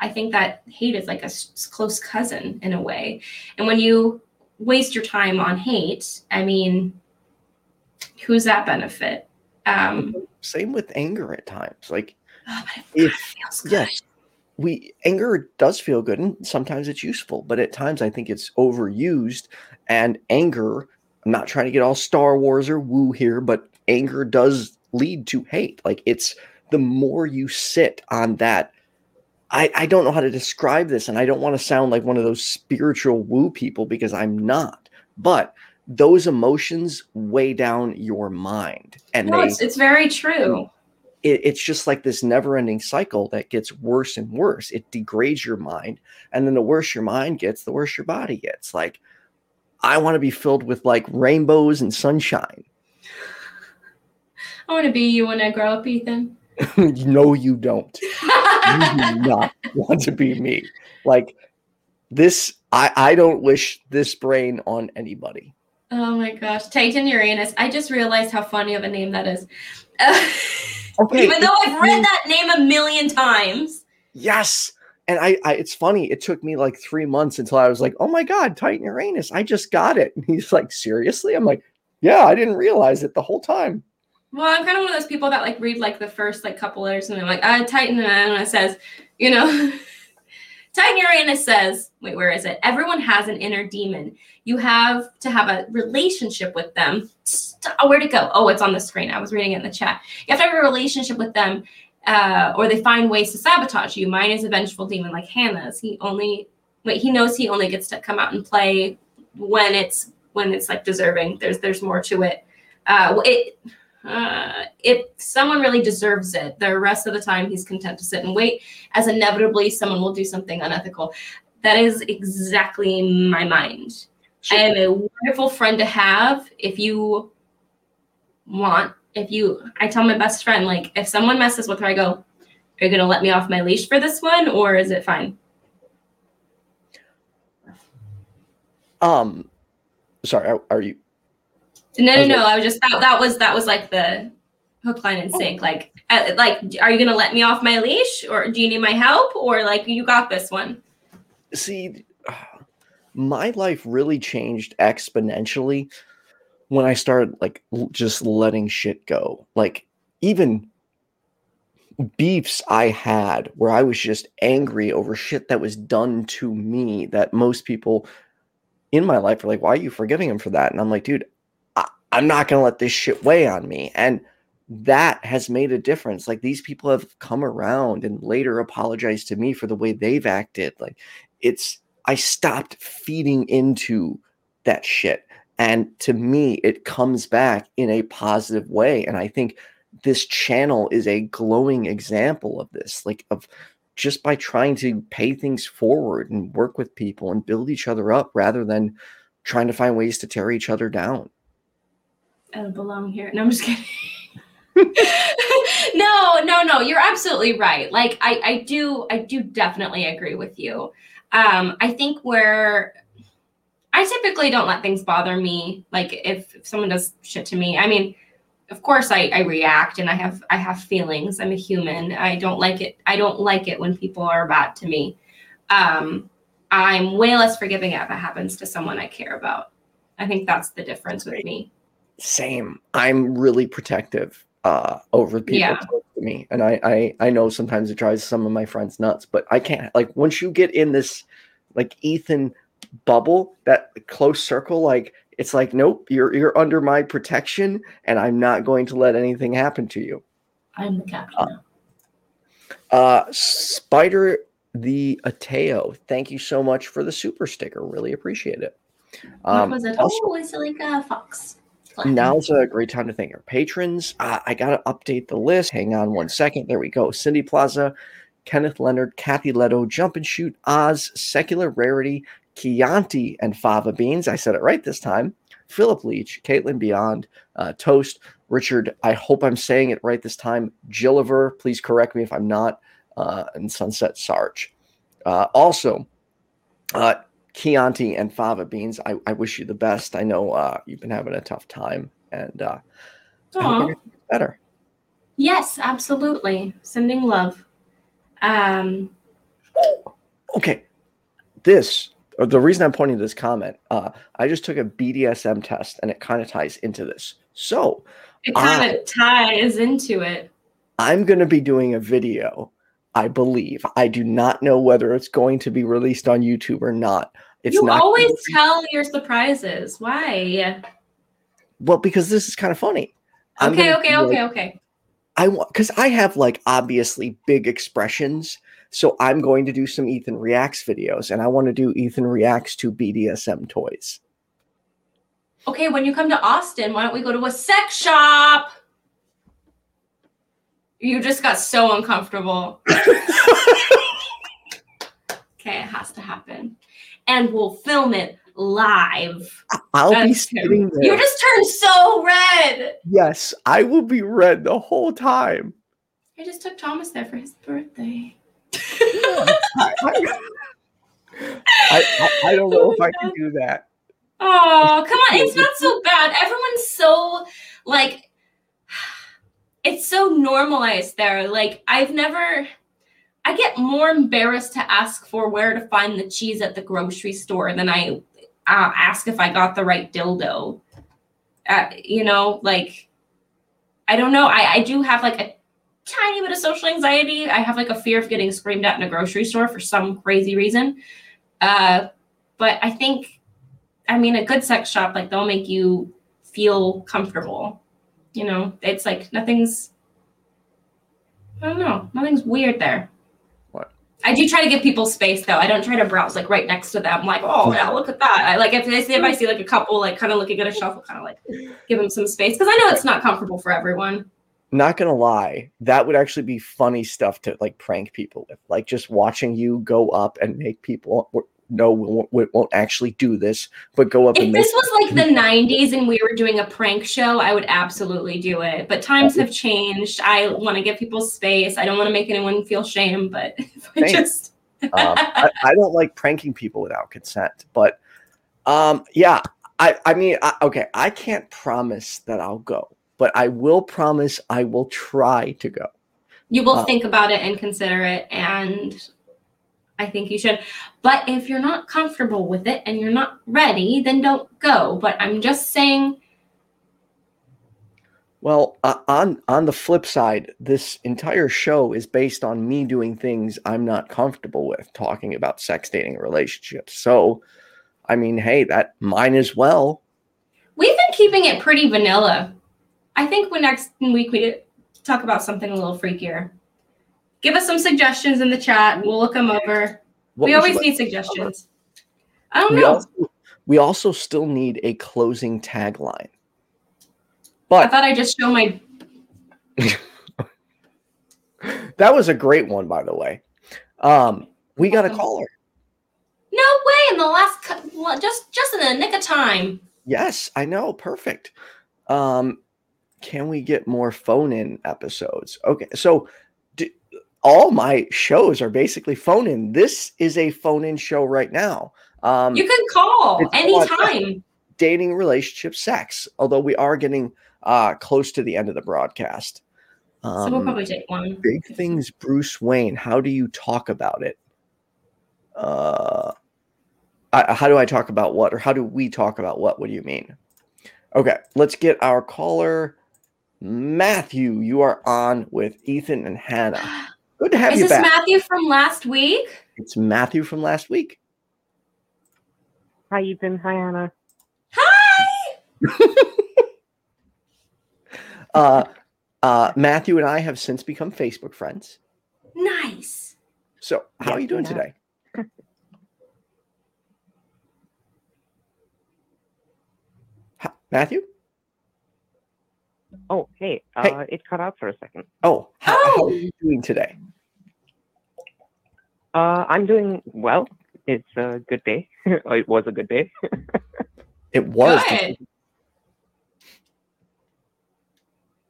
I think that hate is like a close cousin in a way. And when you waste your time on hate, I mean, who's that benefit? Um, Same with anger at times. Like, oh, if yes, we anger does feel good and sometimes it's useful but at times i think it's overused and anger i'm not trying to get all star wars or woo here but anger does lead to hate. Like it's the more you sit on that i i don't know how to describe this and i don't want to sound like one of those spiritual woo people because i'm not but those emotions weigh down your mind and no, they, it's, it's very true it, it's just like this never ending cycle that gets worse and worse. It degrades your mind. And then the worse your mind gets, the worse your body gets. Like, I want to be filled with like rainbows and sunshine. I want to be you when I grow up, Ethan. no, you don't. you do not want to be me. Like this, I, I don't wish this brain on anybody. Oh my gosh. Titan Uranus. I just realized how funny of a name that is. Okay. Even though I've read that name a million times. Yes. And I, I, it's funny. It took me like three months until I was like, "Oh my god, Titan Uranus! I just got it." And he's like, "Seriously?" I'm like, "Yeah, I didn't realize it the whole time." Well, I'm kind of one of those people that like read like the first like couple letters and they're like, "Uh, Titan," and it says, you know, Titan Uranus says, "Wait, where is it? Everyone has an inner demon. You have to have a relationship with them oh, where'd it go? Oh, it's on the screen. I was reading it in the chat. You have to have a relationship with them, uh, or they find ways to sabotage you. Mine is a vengeful demon like Hannah's. He only wait, he knows he only gets to come out and play when it's when it's like deserving. There's there's more to it. Uh, it uh, if someone really deserves it, the rest of the time he's content to sit and wait, as inevitably someone will do something unethical. That is exactly my mind. Sure. I am a wonderful friend to have if you want. If you, I tell my best friend, like, if someone messes with her, I go, Are you gonna let me off my leash for this one, or is it fine? Um, sorry, are, are you? No, no, no. like- I was just that, that was that was like the hook, line, and sink. Like, uh, like, are you gonna let me off my leash, or do you need my help, or like you got this one? see my life really changed exponentially when i started like just letting shit go. Like even beefs i had where i was just angry over shit that was done to me that most people in my life are like why are you forgiving him for that? And i'm like dude I, i'm not gonna let this shit weigh on me. And that has made a difference. Like these people have come around and later apologized to me for the way they've acted. Like it's I stopped feeding into that shit. And to me, it comes back in a positive way. And I think this channel is a glowing example of this, like of just by trying to pay things forward and work with people and build each other up rather than trying to find ways to tear each other down. I don't belong here. No, I'm just kidding. no, no, no. You're absolutely right. Like I, I do, I do definitely agree with you. Um, I think where I typically don't let things bother me. Like if, if someone does shit to me, I mean, of course I, I react and I have I have feelings. I'm a human. I don't like it. I don't like it when people are bad to me. Um, I'm way less forgiving if it happens to someone I care about. I think that's the difference with me. Same. I'm really protective uh, over people Yeah. to me, and I, I I know sometimes it drives some of my friends nuts, but I can't. Like once you get in this like Ethan bubble, that close circle, like it's like nope, you're you're under my protection, and I'm not going to let anything happen to you. I'm the captain. now. Uh, Spider the Ateo, thank you so much for the super sticker. Really appreciate it. what Um, was it? also- oh, it's like a fox. Now's a great time to thank our patrons. Uh, I got to update the list. Hang on one second. There we go. Cindy Plaza, Kenneth Leonard, Kathy Leto, Jump and Shoot, Oz, Secular Rarity, Chianti, and Fava Beans. I said it right this time. Philip Leach, Caitlin Beyond, uh, Toast, Richard. I hope I'm saying it right this time. Gilliver, please correct me if I'm not. Uh, and Sunset Sarge. Uh, also, uh, Chianti and Fava Beans, I, I wish you the best. I know uh, you've been having a tough time, and uh, I hope Aw. everything gets better. Yes, absolutely. Sending love. Um, Okay, this the reason I'm pointing to this comment, uh, I just took a BDSM test, and it kind of ties into this. So it kind of ties into it. I'm going to be doing a video. I believe. I do not know whether it's going to be released on YouTube or not. It's you not always tell your surprises. Why? well because this is kind of funny. I'm Okay, gonna okay, like, okay, okay. I want because I have like obviously big expressions. So I'm going to do some Ethan Reacts videos and I want to do Ethan Reacts to BDSM toys. Okay, when you come to Austin, why don't we go to a sex shop? You just got so uncomfortable. Okay, it has to happen. And we'll film it live. I'll be That's true. sitting there. You just turned so red. yes, I will be red the whole time. I just took Thomas there for his birthday. I, I, I, don't know if I can do that. Oh, come on. It's not so bad. Everyone's so like it's so normalized there. Like I've never I get more embarrassed to ask for where to find the cheese at the grocery store than I uh, ask if I got the right dildo. Uh, you know, like I don't know. I, I do have like a tiny bit of social anxiety. I have like a fear of getting screamed at in a grocery store for some crazy reason. Uh, but I think I mean, a good sex shop, like they'll make you feel comfortable. You know, it's like nothing's, I don't know, nothing's weird there. What? I do try to give people space though. I don't try to browse like right next to them, like, oh yeah, look at that. I like if I see if I see like a couple like kind of looking at a shelf, I'll kind of like give them some space because I know it's not comfortable for everyone. Not gonna lie, that would actually be funny stuff to like prank people with. Like just watching you go up and make people no, we won't, we won't actually do this, but go up If and this was like the 90s and we were doing a prank show, I would absolutely do it. But times have changed. I want to give people space. I don't want to make anyone feel shame, but I just um, I, I don't like pranking people without consent, but um, yeah, I, I mean, I, okay, I can't promise that I'll go, but I will promise I will try to go. you will Uh, think about it and consider it and I think you should. But if you're not comfortable with it and you're not ready, then don't go. But I'm just saying Well, uh, on on the flip side, this entire show is based on me doing things I'm not comfortable with, talking about sex, dating, relationships. So, I mean, hey, that mine as well. we've been keeping it pretty vanilla. I think when next week we talk about something a little freakier. Give us some suggestions in the chat. We'll look them over. What we always like- need suggestions. I don't we know. also we also still need a closing tagline. But I thought I'd just show my that was a great one, by the way. Um, we got a caller. no way in the last just just in the nick of time. Yes, I know. Perfect. Um, can we get more phone in episodes? Okay, so d- all my shows are basically phone in. This is a phone in show right now. Um, You can call it's a lot anytime. dating, relationship, sex. Although we are getting uh, close to the end of the broadcast. so we'll Um, probably take one. big things, Bruce Wayne. How do you talk about it? Uh, I, how do I talk about what, or how do we talk about what? What do you mean? Okay, let's get our caller, Matthew. You are on with Ethan and Hannah. Good to have Is you back. Is this. Matthew from last week? it's Matthew from last week. Hi, Ethan. Hi, Anna. Hi. Uh, uh, Matthew and I have since become Facebook friends. Nice. So, how Yes, are you doing we have. today? Matthew? Oh, hey. Uh, It cut out for a second. Oh, how, how Oh. are you doing today? Uh, I'm doing well. It's a good day. It was a good day. It was. Good.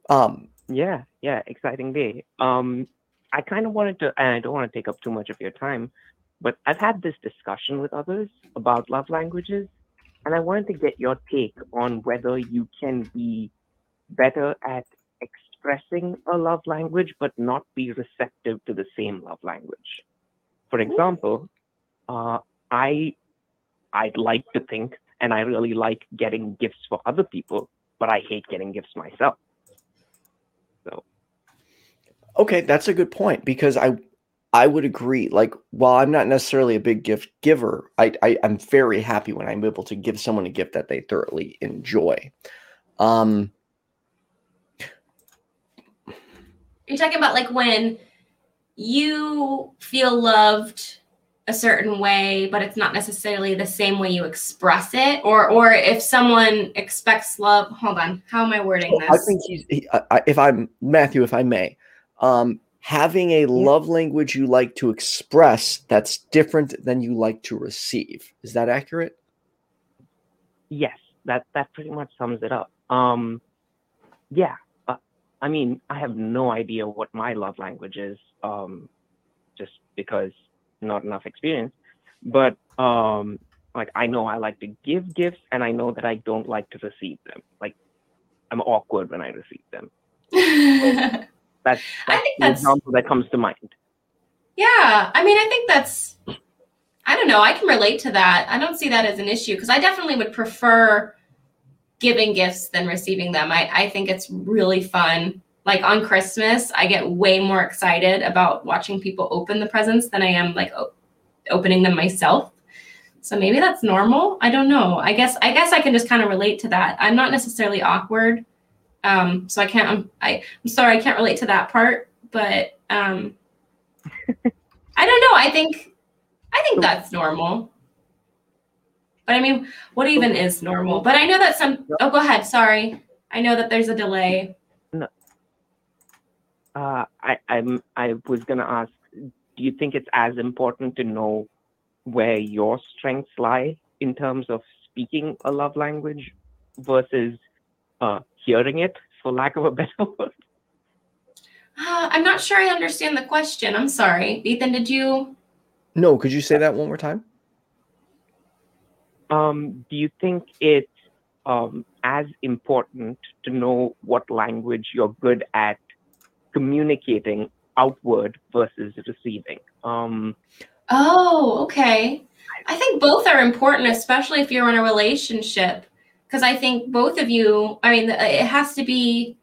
Um, yeah, yeah, exciting day. Um, I kind of wanted to, and I don't want to take up too much of your time, but I've had this discussion with others about love languages, and I wanted to get your take on whether you can be better at expressing a love language but not be receptive to the same love language. For example, uh, I I'd like to think, and I really like getting gifts for other people, but I hate getting gifts myself. okay, that's a good point because I I would agree. Like, while I'm not necessarily a big gift giver, I, I I'm very happy when I'm able to give someone a gift that they thoroughly enjoy. Um, You're talking about like when you feel loved a certain way, but it's not necessarily the same way you express it, or or if someone expects love. Hold on, how am I wording this? I think he's, he, I, I- if I'm Matthew, if I may, um, having a love language you like to express that's different than you like to receive. Is that accurate? Yes, that that pretty much sums it up. Um, yeah, I mean, I have no idea what my love language is, um, just because not enough experience. But um, like I know I like to give gifts, and I know that I don't like to receive them. Like I'm awkward when I receive them. That's, I that's think the that's- example that comes to mind. Yeah, I mean, I think that's. I don't know. I can relate to that. I don't see that as an issue because I definitely would prefer giving gifts than receiving them. I, I think it's really fun. Like on Christmas, I get way more excited about watching people open the presents than I am like o- opening them myself. So maybe that's normal. I don't know. I guess I guess I can just kind of relate to that. I'm not necessarily awkward, um, so I can't. I'm, I, I'm sorry, I can't relate to that part. But um, I don't know. I think I think that's normal. But I mean, what even is normal? But I know that some. Oh, go ahead. Sorry. I know that there's a delay. No. Uh, I I'm I was gonna ask, do you think it's as important to know where your strengths lie in terms of speaking a love language versus uh, hearing it, for lack of a better word? Uh, I'm not sure I understand the question. I'm sorry. Ethan, did you? No, could you say that one more time? Um, do you think it's um, as important to know what language you're good at communicating outward versus receiving? Um, Oh, okay. I think both are important, especially if you're in a relationship, because I think both of you. I mean, it has to be,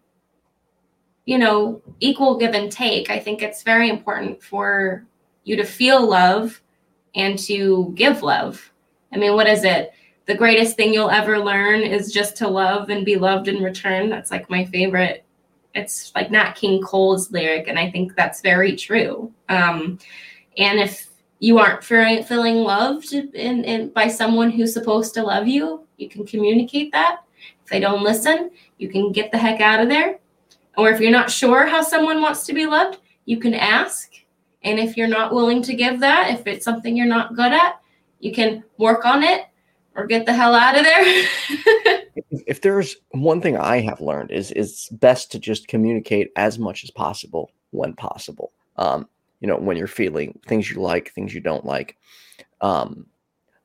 you know, equal give and take. I think it's very important for you to feel love and to give love. I mean, what is it? The greatest thing you'll ever learn is just to love and be loved in return. That's like my favorite. It's like Nat King Cole's lyric, and I think that's very true. Um, and if you aren't feeling, loved in, in, by someone who's supposed to love you, you can communicate that. If they don't listen, you can get the heck out of there. Or if you're not sure how someone wants to be loved, you can ask. And if you're not willing to give that, if it's something you're not good at, you can work on it or get the hell out of there. if, there's one thing I have learned is it's best to just communicate as much as possible when possible. Um, you know when you're feeling things you like things you don't like um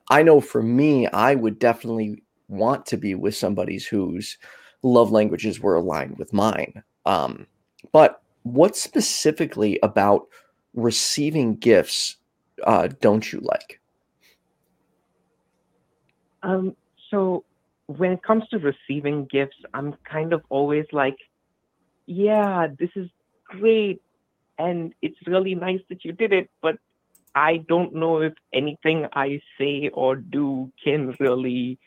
i know for me i would definitely want to be with somebody's whose love languages were aligned with mine um but what specifically about receiving gifts uh don't you like um so when it comes to receiving gifts i'm kind of always like yeah this is great and it's really nice that you did it, but I don't know if anything I say or do can really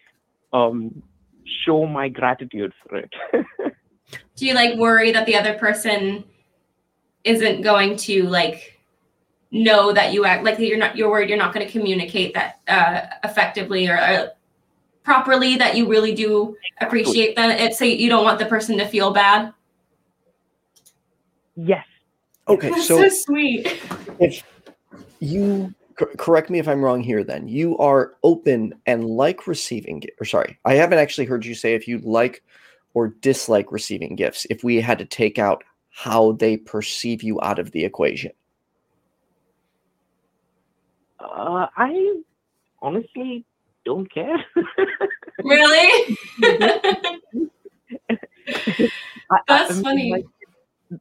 um, show my gratitude for it. do you like worry that the other person isn't going to like know that you act like you're not you're worried you're not going to communicate that uh, effectively or uh, properly that you really do appreciate that it so you don't want the person to feel bad yes Okay, That's so, so sweet. if you correct me if I'm wrong here, then you are open and like receiving, or sorry, I haven't actually heard you say if you like or dislike receiving gifts. If we had to take out how they perceive you out of the equation. Uh, I honestly don't care. really? That's I, funny. Like,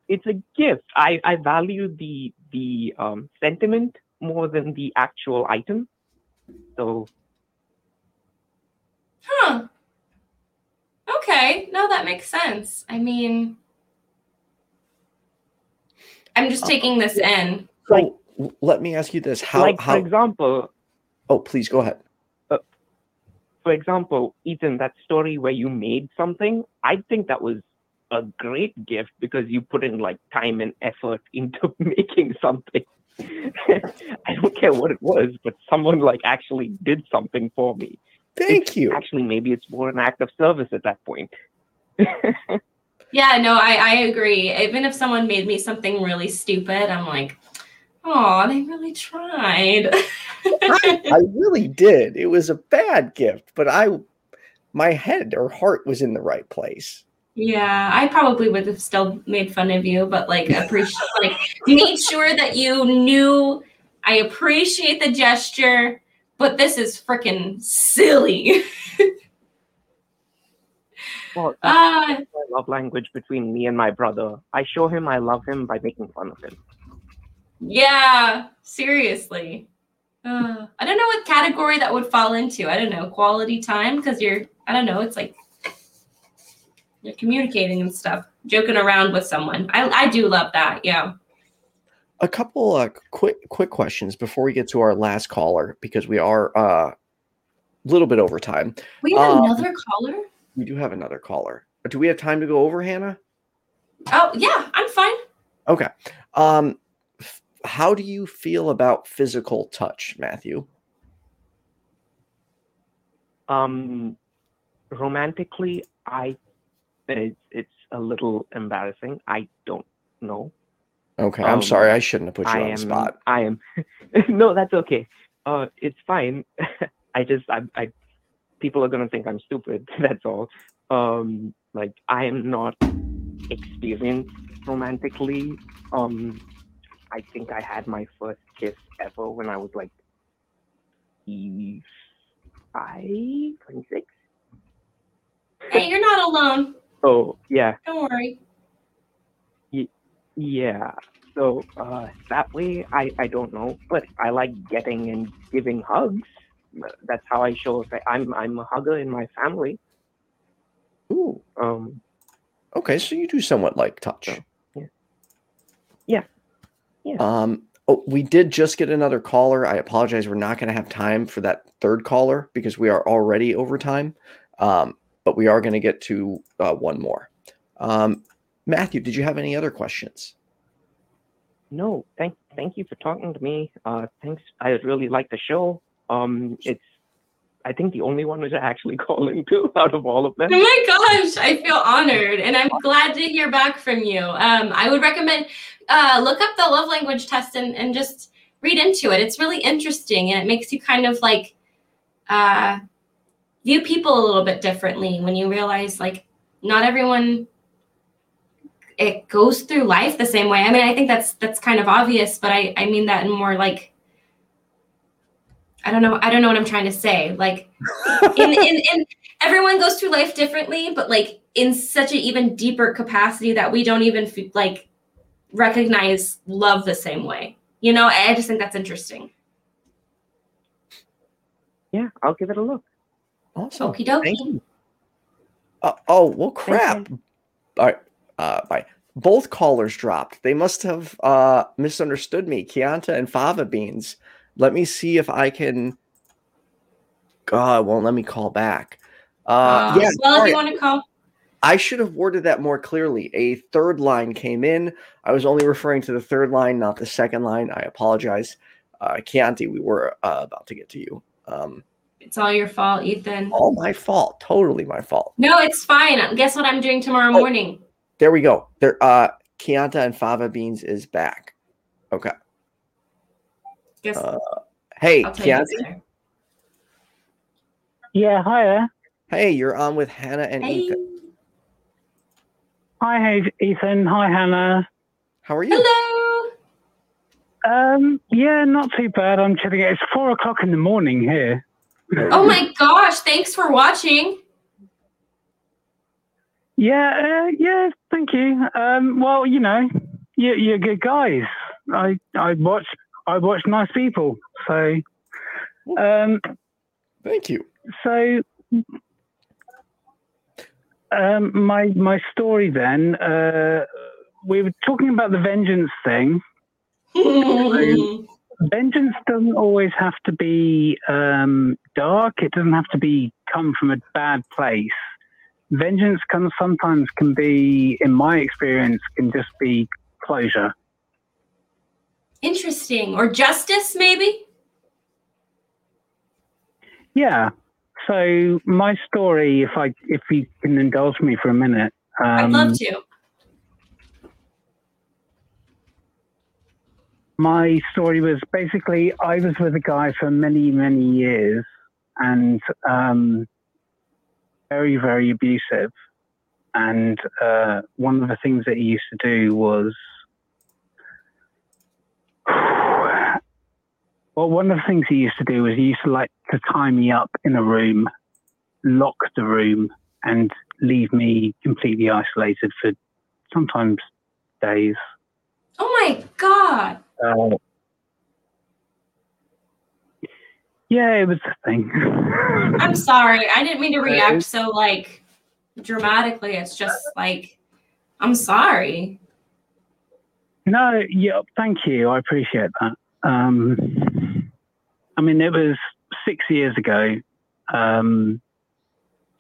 it's a gift. I, I value the the um, sentiment more than the actual item. So. Huh. Okay. No, that makes sense. I mean, I'm just taking this in. So like, let me ask you this: How, like how, for example. Oh, please go ahead. For example, Ethan, that story where you made something, I think that was a great gift because you put in like time and effort into making something. I don't care what it was, but someone like actually did something for me. Thank it's, you. Actually, maybe it's more an act of service at that point. yeah, no, I, I agree. Even if someone made me something really stupid, I'm like, oh, they really tried. I, I really did. It was a bad gift, but I, my head or heart was in the right place. Yeah, I probably would have still made fun of you, but like appreciate like made sure that you knew I appreciate the gesture, but this is freaking silly. well, uh, love language between me and my brother. I show him I love him by making fun of him. Yeah, seriously. Uh, I don't know what category that would fall into. I don't know quality time because you're. I don't know. It's like you're communicating and stuff, joking around with someone. I, I do love that. Yeah. A couple uh, quick quick questions before we get to our last caller because we are uh, a little bit over time. We have um, another caller. We do have another caller. Do we have time to go over, Hannah? Oh yeah, I'm fine. Okay. Um, how do you feel about physical touch, Matthew? Um, romantically, I it's it's a little embarrassing. I don't know. Okay, I'm um, sorry. I shouldn't have put you I on am, the spot. I am. no, that's okay. Uh, it's fine. I just, I, I, people are gonna think I'm stupid. That's all. Um, like I am not experienced romantically. Um, I think I had my first kiss ever when I was like five, 26. Hey, you're not alone. Oh yeah, Don't worry. yeah. So uh, that way, I I don't know, but I like getting and giving hugs. That's how I show. If I'm I'm a hugger in my family. Ooh. Um, Okay, so you do somewhat like touch. So, yeah. Yeah. Yeah. Um. Oh, we did just get another caller. I apologize. We're not going to have time for that third caller because we are already over time. Um, but we are going to get to uh, one more. Um, Matthew, did you have any other questions? no, thank thank you for talking to me. Uh, thanks. I really like the show. Um, it's I think the only one was actually calling to out of all of them. Oh my gosh, I feel honored and I'm glad to hear back from you. Um, I would recommend uh, look up the love language test and, and just read into it. It's really interesting and it makes you kind of like uh, view people a little bit differently when you realize like not everyone it goes through life the same way. I mean, I think that's that's kind of obvious, but I, I mean that in more like I don't know. I don't know what I'm trying to say. Like, in, in, in everyone goes through life differently, but like in such an even deeper capacity that we don't even f- like recognize love the same way. You know, I just think that's interesting. Yeah, I'll give it a look. Awesome. Okie dokie. Thank you. Uh, oh well, crap. All right. Uh, bye. Both callers dropped. They must have uh, misunderstood me. Chianti and Fava Beans. Let me see if I can. God, won't let me call back. Uh, Uh, yeah, well, if you want to call, I should have worded that more clearly. A third line came in. I was only referring to the third line, not the second line. I apologize. Uh, Chianti, we were uh, about to get to you. Um, it's all your fault, Ethan. all my fault. Totally my fault. No, it's fine. Guess what I'm doing tomorrow Oh. morning? There we go. There, uh, Chianti and Fava Beans is back. Okay. Guess Uh, Hey, I'll tell you Chianti. later. Yeah, hiya. Hey, you're on with Hannah and Hey. Ethan. Hi, hey, Ethan. Hi, Hannah. How are you? Hello. Um, yeah, not too bad. I'm chilling. It's four o'clock in the morning here. Oh my gosh! Thanks for watching. Yeah, uh, yeah. Thank you. Um, well, you know, you, you're good guys. I I watch I watch nice people. So, um, Thank you. so um, my my story then. Uh, we were talking about the vengeance thing. vengeance doesn't always have to be um, dark. It doesn't have to be come from a bad place. Vengeance can sometimes can be, in my experience, can just be closure. Interesting. Or justice, maybe? Yeah. So my story, if I if you can indulge me for a minute, um, I'd love to. my story was basically I was with a guy for many, many years and um, very, very abusive. And uh, one of the things that he used to do was, well, one of the things he used to do was he used to like to tie me up in a room, lock the room, and leave me completely isolated for sometimes days. Oh my god. Uh, yeah, it was a thing. I'm sorry. I didn't mean to react so like dramatically. It's just like I'm sorry. no, yeah, thank you. I appreciate that. Um, I mean, it was six years ago. Um,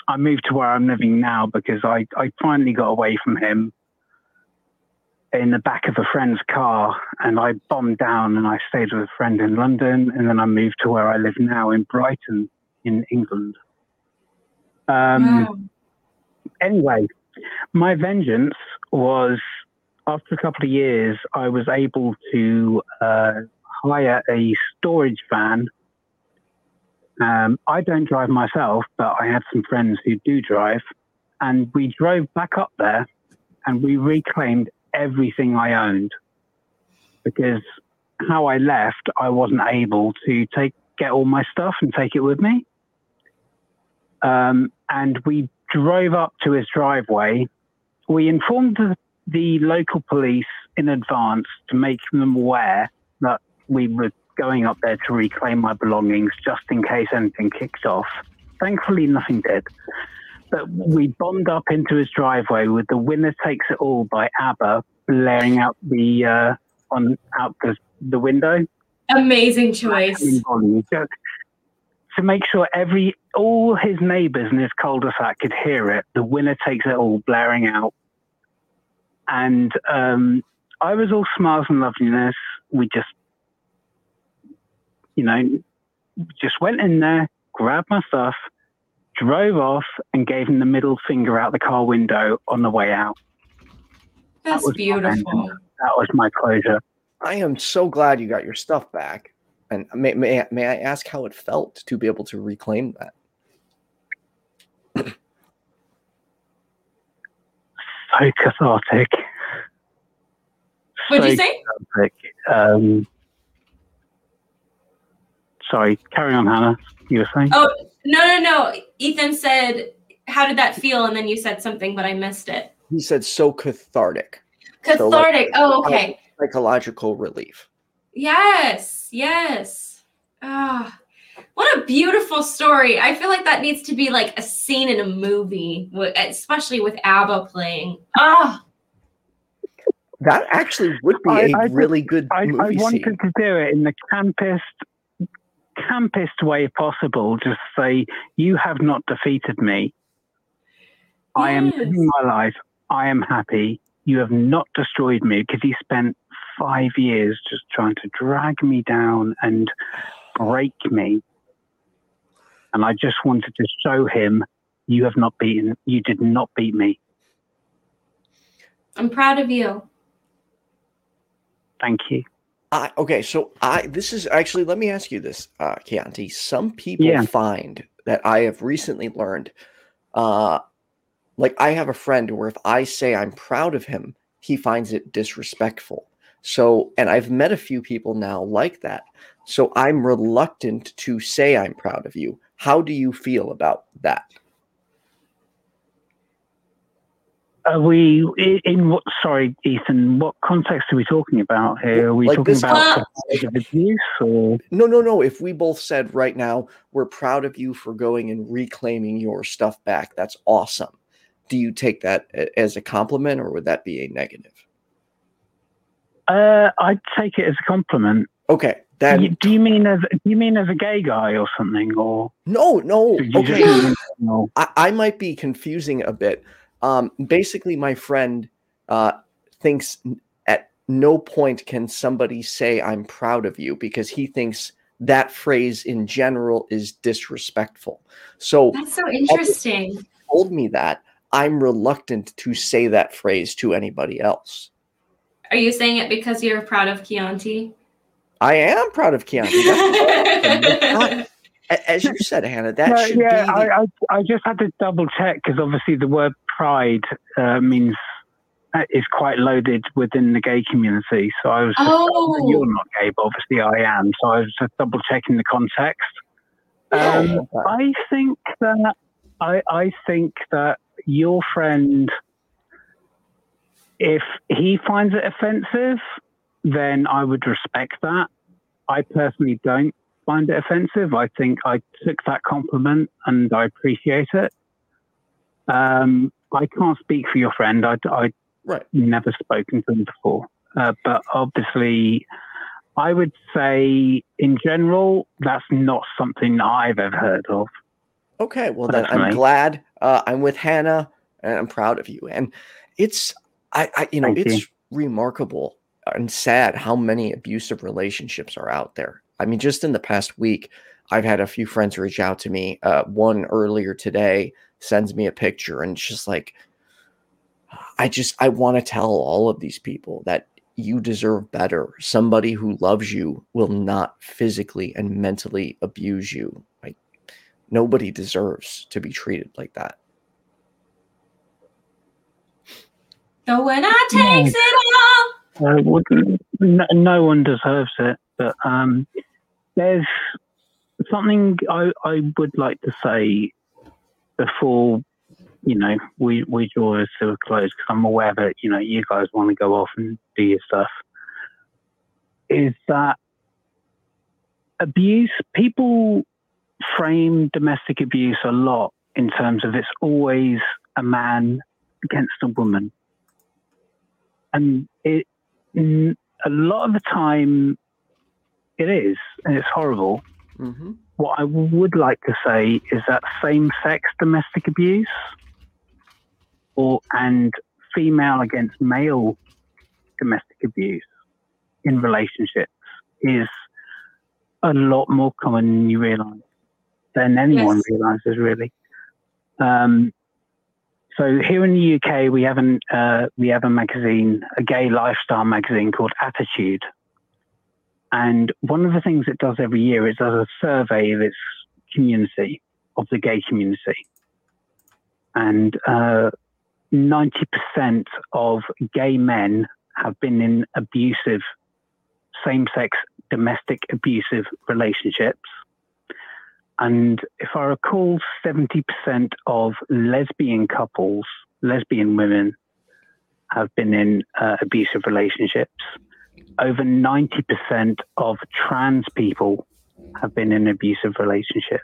I moved to where I'm living now because I, I finally got away from him in the back of a friend's car and I bombed down and I stayed with a friend in London and then I moved to where I live now in Brighton in England. Um, Wow. anyway, my vengeance was after a couple of years, I was able to uh, hire a storage van Um, I don't drive myself, but I have some friends who do drive. And we drove back up there and we reclaimed everything I owned because how I left, I wasn't able to take get all my stuff and take it with me. Um, and we drove up to his driveway. We informed the, the local police in advance to make them aware we were going up there to reclaim my belongings just in case anything kicked off. Thankfully, nothing did. But we bombed up into his driveway with "The Winner Takes It All" by ABBA blaring out the uh, on out the, the window. Amazing choice. To make sure every all his neighbours in his cul-de-sac could hear it, the winner takes it all blaring out. And um, I was all smiles and loveliness. We just, you know, just went in there, grabbed my stuff, drove off, and gave him the middle finger out the car window on the way out. That's that beautiful. That was my closure. I am so glad you got your stuff back. And may, may, may I ask how it felt to be able to reclaim that? So cathartic. What'd So you say? cathartic. Um, sorry, carry on, Hannah. You were saying? Oh no no no! Ethan said, "How did that feel?" And then you said something, but I missed it. He said so cathartic, So, like, Cathartic. oh okay. psychological relief. Yes yes. Ah, what a beautiful story. I feel like that needs to be like a scene in a movie, especially with ABBA playing. Ah, That actually would be I- a I- really good I, movie I wanted scene. to do it in the campest, campest way possible. Just say, "You have not defeated me. I am living my life. I am happy. You have not destroyed me." Because he spent five years just trying to drag me down and break me, and I just wanted to show him, "You have not beaten. You did not beat me. I'm proud of you. Thank you." I, okay, so I this is actually let me ask you this, uh, Chianti. Some people Yeah. find that I have recently learned, uh, like I have a friend where if I say I'm proud of him, he finds it disrespectful. So, and I've met a few people now like that. So I'm reluctant to say I'm proud of you. How do you feel about that? Are we in what? Sorry, Ethan. What context are we talking about here? Are we Like talking about abuse or? No, no, no. If we both said right now, we're proud of you for going and reclaiming your stuff back, that's awesome. Do you take that as a compliment or would that be a negative? Uh, I'd take it as a compliment. Okay, then You- do you mean as do you mean as a gay guy or something, or no, no. Okay? I, I might be confusing a bit. Um, basically, my friend uh, thinks at no point can somebody say "I'm proud of you" because he thinks that phrase in general is disrespectful. So That's so interesting. told me that I'm reluctant to say that phrase to anybody else. Are you saying it because you're proud of Chianti? I am proud of Chianti. That's awesome. A- As you said, Hannah, that Yeah, should yeah, be. the- I, I I just had to double check because obviously the word pride uh, means is quite loaded within the gay community. So I was just, Oh. you're not gay, but obviously I am. So I was just double checking the context. Um. I think that I I think that your friend, if he finds it offensive, then I would respect that. I personally don't find it offensive. I think I took that compliment and I appreciate it. Um, I can't speak for your friend. I, I Right. never spoken to him before, uh, but obviously, I would say in general that's not something I've ever heard of. Okay, well then I'm glad uh, I'm with Hannah and I'm proud of you. And it's I, I you know, Thank it's you. remarkable and sad how many abusive relationships are out there. I mean, just in the past week, I've had a few friends reach out to me. Uh, one earlier today sends me a picture and it's just like I just I want to tell all of these people that you deserve better. Somebody who loves you will not physically and mentally abuse you. Like nobody deserves to be treated like that. The winner takes it all. I wouldn't, no, no one deserves it, but um, there's something I, I would like to say before you know we we draw this to a close because I'm aware that you know you guys want to go off and do your stuff. Is that abuse? People frame domestic abuse a lot in terms of it's always a man against a woman, and it a lot of the time it is, and it's horrible. Mm-hmm. What I would like to say is that same sex domestic abuse or and female against male domestic abuse in relationships is a lot more common than you realize than anyone Yes. realizes really. Um, so here in the UK, we have an uh, we have a magazine, a gay lifestyle magazine called Attitude, and one of the things it does every year is does a survey of its community, of the gay community. And uh, 90% of gay men have been in abusive, same sex, domestic abusive relationships. And if I recall, 70% of lesbian couples, lesbian women, have been in uh, abusive relationships over 90% of trans people have been in abusive relationships.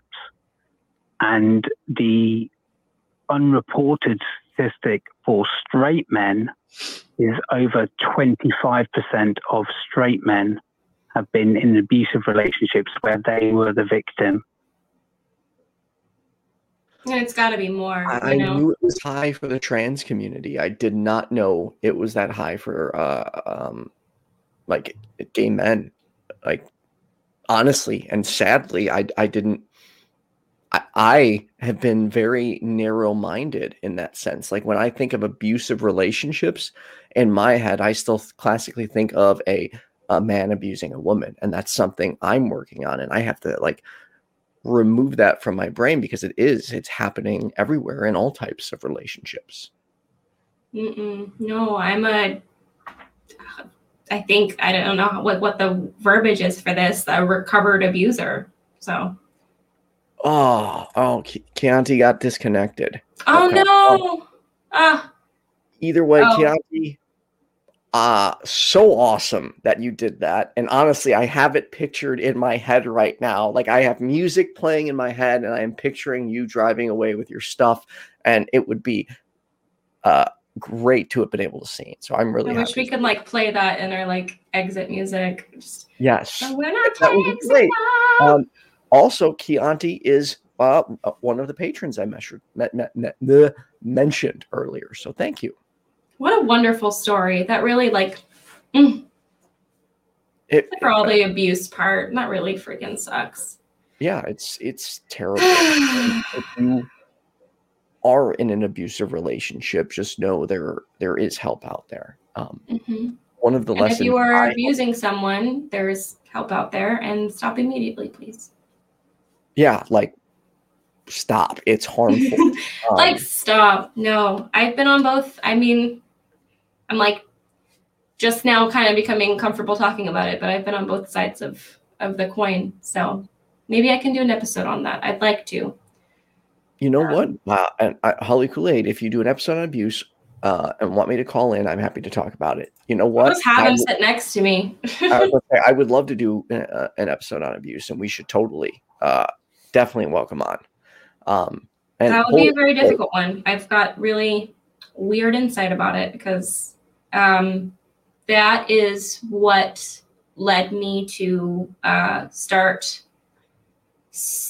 And the unreported statistic for straight men is over 25% of straight men have been in abusive relationships where they were the victim. And it's got to be more. I, I you know? knew it was high for the trans community. I did not know it was that high for uh, um, like gay men. Like honestly and sadly, I I didn't. I, I have been very narrow-minded in that sense. Like when I think of abusive relationships, in my head, I still classically think of a a man abusing a woman, and that's something I'm working on, and I have to like remove that from my brain because it is it's happening everywhere in all types of relationships Mm-mm. No, I'm a. I think I don't know what what the verbiage is for this. A recovered abuser. So. oh oh Chianti got disconnected Oh Okay. no. Ah. either way Oh. Chianti uh so awesome that you did that and honestly i have it pictured in my head right now like i have music playing in my head and i am picturing you driving away with your stuff and it would be uh great to have been able to see it so i'm really I wish happy we could like play that in our like exit music. Just yes winner takes That would be great. Um, also, Chianti is uh, one of the patrons I measured, met, met, met, the mentioned earlier. So thank you. what a wonderful story. That really like mm, It, for all the abuse part. That really freaking sucks. yeah, it's it's terrible. if you are in an abusive relationship, just know there there is help out there. Um, Mhm. one of the And lessons if you are I- abusing someone, there's help out there, and stop immediately, please. yeah, like stop. It's harmful. Um, like stop no i've been on both i mean i'm like just now kind of becoming comfortable talking about it but i've been on both sides of of the coin so maybe i can do an episode on that i'd like to You know Um, what? Uh, and uh, Holy Kool Aid, if you do an episode on abuse uh, and want me to call in, I'm happy to talk about it. You know what? let's have I him would- sit next to me I, was I would love to do uh, an episode on abuse, and we should totally, uh, definitely welcome on. Um, and that would be a very difficult one i've got really weird insight about it because um, that is what led me to uh, start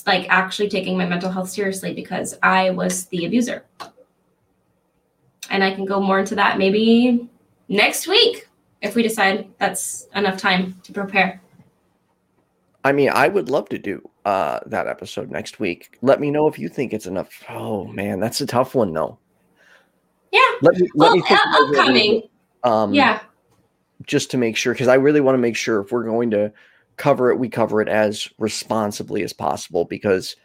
like actually taking my mental health seriously because i was the abuser and i can go more into that maybe next week if we decide that's enough time to prepare I mean, I would love to do uh, that episode next week. Let me know if you think it's enough. Oh man, that's a tough one, though. yeah Let me let well me think about it a little upcoming Um, yeah just to make sure because I really want to make sure if we're going to cover it, we cover it as responsibly as possible because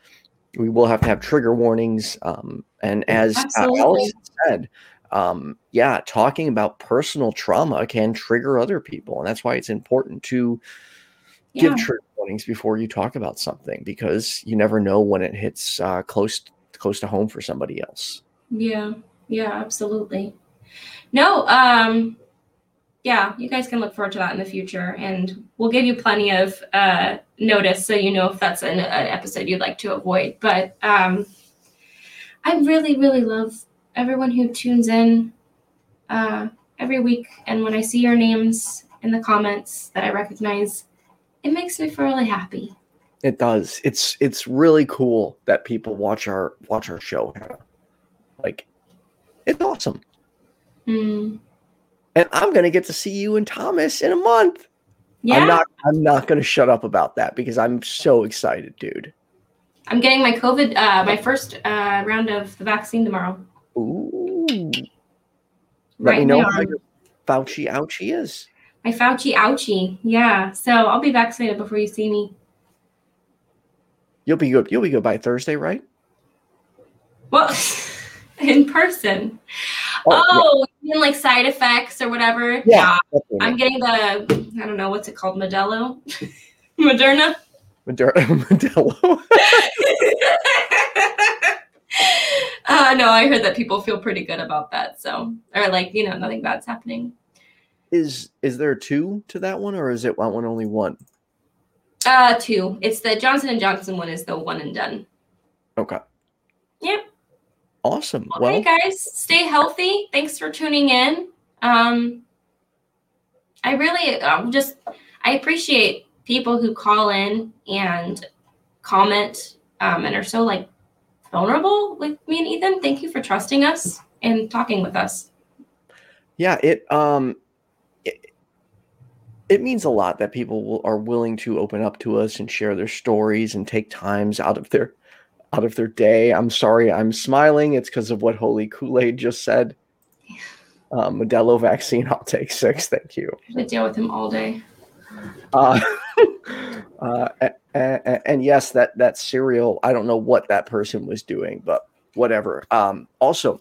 we will have to have trigger warnings. Um, and as uh, Absolutely. Alex said, um, yeah, talking about personal trauma can trigger other people, and that's why it's important to Yeah. give trigger warnings before you talk about something because you never know when it hits uh, close close to home for somebody else. Yeah, yeah, absolutely. No, um, yeah, you guys can look forward to that in the future, and we'll give you plenty of uh, notice so you know if that's an, an episode you'd like to avoid. But um, I really, really love everyone who tunes in uh, every week, and when I see your names in the comments that I recognize, it makes me feel really happy. It does. It's it's really cool that people watch our watch our show. Like, it's awesome. Mm, and I'm gonna get to see you and Thomas in a month. yeah, I'm not I'm not gonna shut up about that because I'm so excited, dude. I'm getting my COVID, uh, my first uh, round of the vaccine tomorrow. Ooh. Let Right me know how your Fauci ouchie is. My Fauci ouchie. Yeah. So I'll be vaccinated before you see me. You'll be good. You'll be good by Thursday, right? Well, in person. Oh, you mean like side effects or whatever? yeah. definitely. I'm getting the, I don't know, what's it called? Modelo? Moderna? Moder- Modelo. uh, no, I heard that people feel pretty good about that. So, or like, you know, nothing bad's happening. is is there two to that one, or is it one only one? Uh, two. It's the Johnson and Johnson one is the one and done. Okay. Yep. Awesome. Okay, Well, guys, stay healthy. Thanks for tuning in. Um, I really um, just I appreciate people who call in and comment um, and are so like vulnerable with me and Ethan. Thank you for trusting us and talking with us. yeah. It um. It, it means a lot that people will, are willing to open up to us and share their stories and take times out of their out of their day. I'm sorry, I'm smiling. It's because of what Holy Kool Aid just said. Uh, Modelo vaccine, I'll take six. Thank you. I to deal with him all day. Uh, uh, a- a- and yes, that that cereal. I don't know what that person was doing, but whatever. Um, also,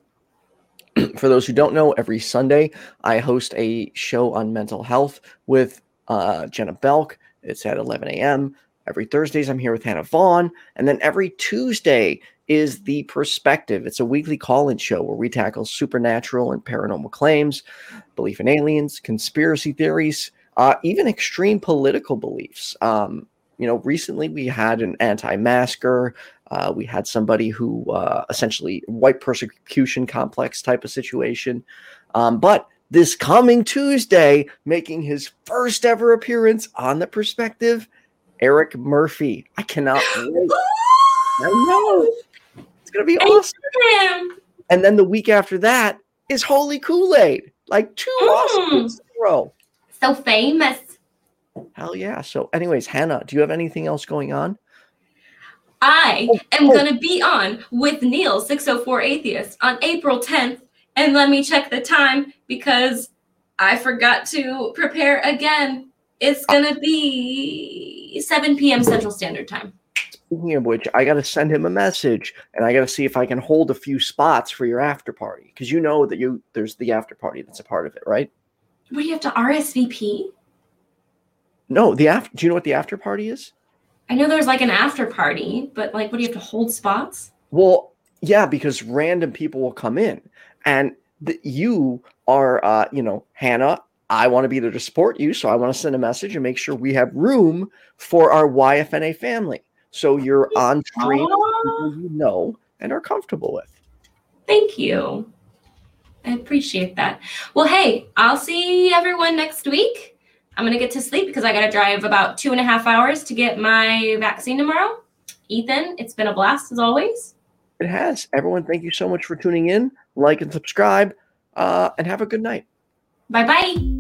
for those who don't know, every Sunday I host a show on mental health with uh, Jenna Belk. It's at 11 a.m. Every Thursdays, I'm here with Hannah Vaughn. And then every Tuesday is The Perspective. It's a weekly call in show where we tackle supernatural and paranormal claims, belief in aliens, conspiracy theories, uh, even extreme political beliefs. Um, you know, recently we had an anti masker. Uh, we had somebody who uh, essentially white persecution complex type of situation. Um, but this coming Tuesday, making his first ever appearance on the perspective, Eric Murphy. I cannot wait. I know. It's going to be awesome. And then the week after that is Holy Kool Aid. Like two awesome Mm. weeks in a row. So famous. Hell yeah. So, anyways, Hannah, do you have anything else going on? I Oh, am oh. going to be on with Neil 604 Atheist on April 10th. And let me check the time because I forgot to prepare again. It's going to be 7 p.m. Central Standard Time. Speaking of which, I got to send him a message and I got to see if I can hold a few spots for your after party because you know that you there's the after party that's a part of it, right? What do you have to RSVP? No, the after. Do you know what the after party is? I know there's like an after party, but like, what do you have to hold spots? Well, yeah, because random people will come in, and the, you are, uh, you know, Hannah. I want to be there to support you, so I want to send a message and make sure we have room for our YFNA family. So you're on stream, with Aw, people you know and are comfortable with. thank you. I appreciate that. Well, hey, I'll see everyone next week. I'm going to get to sleep because I got to drive about two and a half hours to get my vaccine tomorrow. Ethan, it's been a blast as always. It has. Everyone, thank you so much for tuning in. Like and subscribe, uh, and have a good night. Bye bye.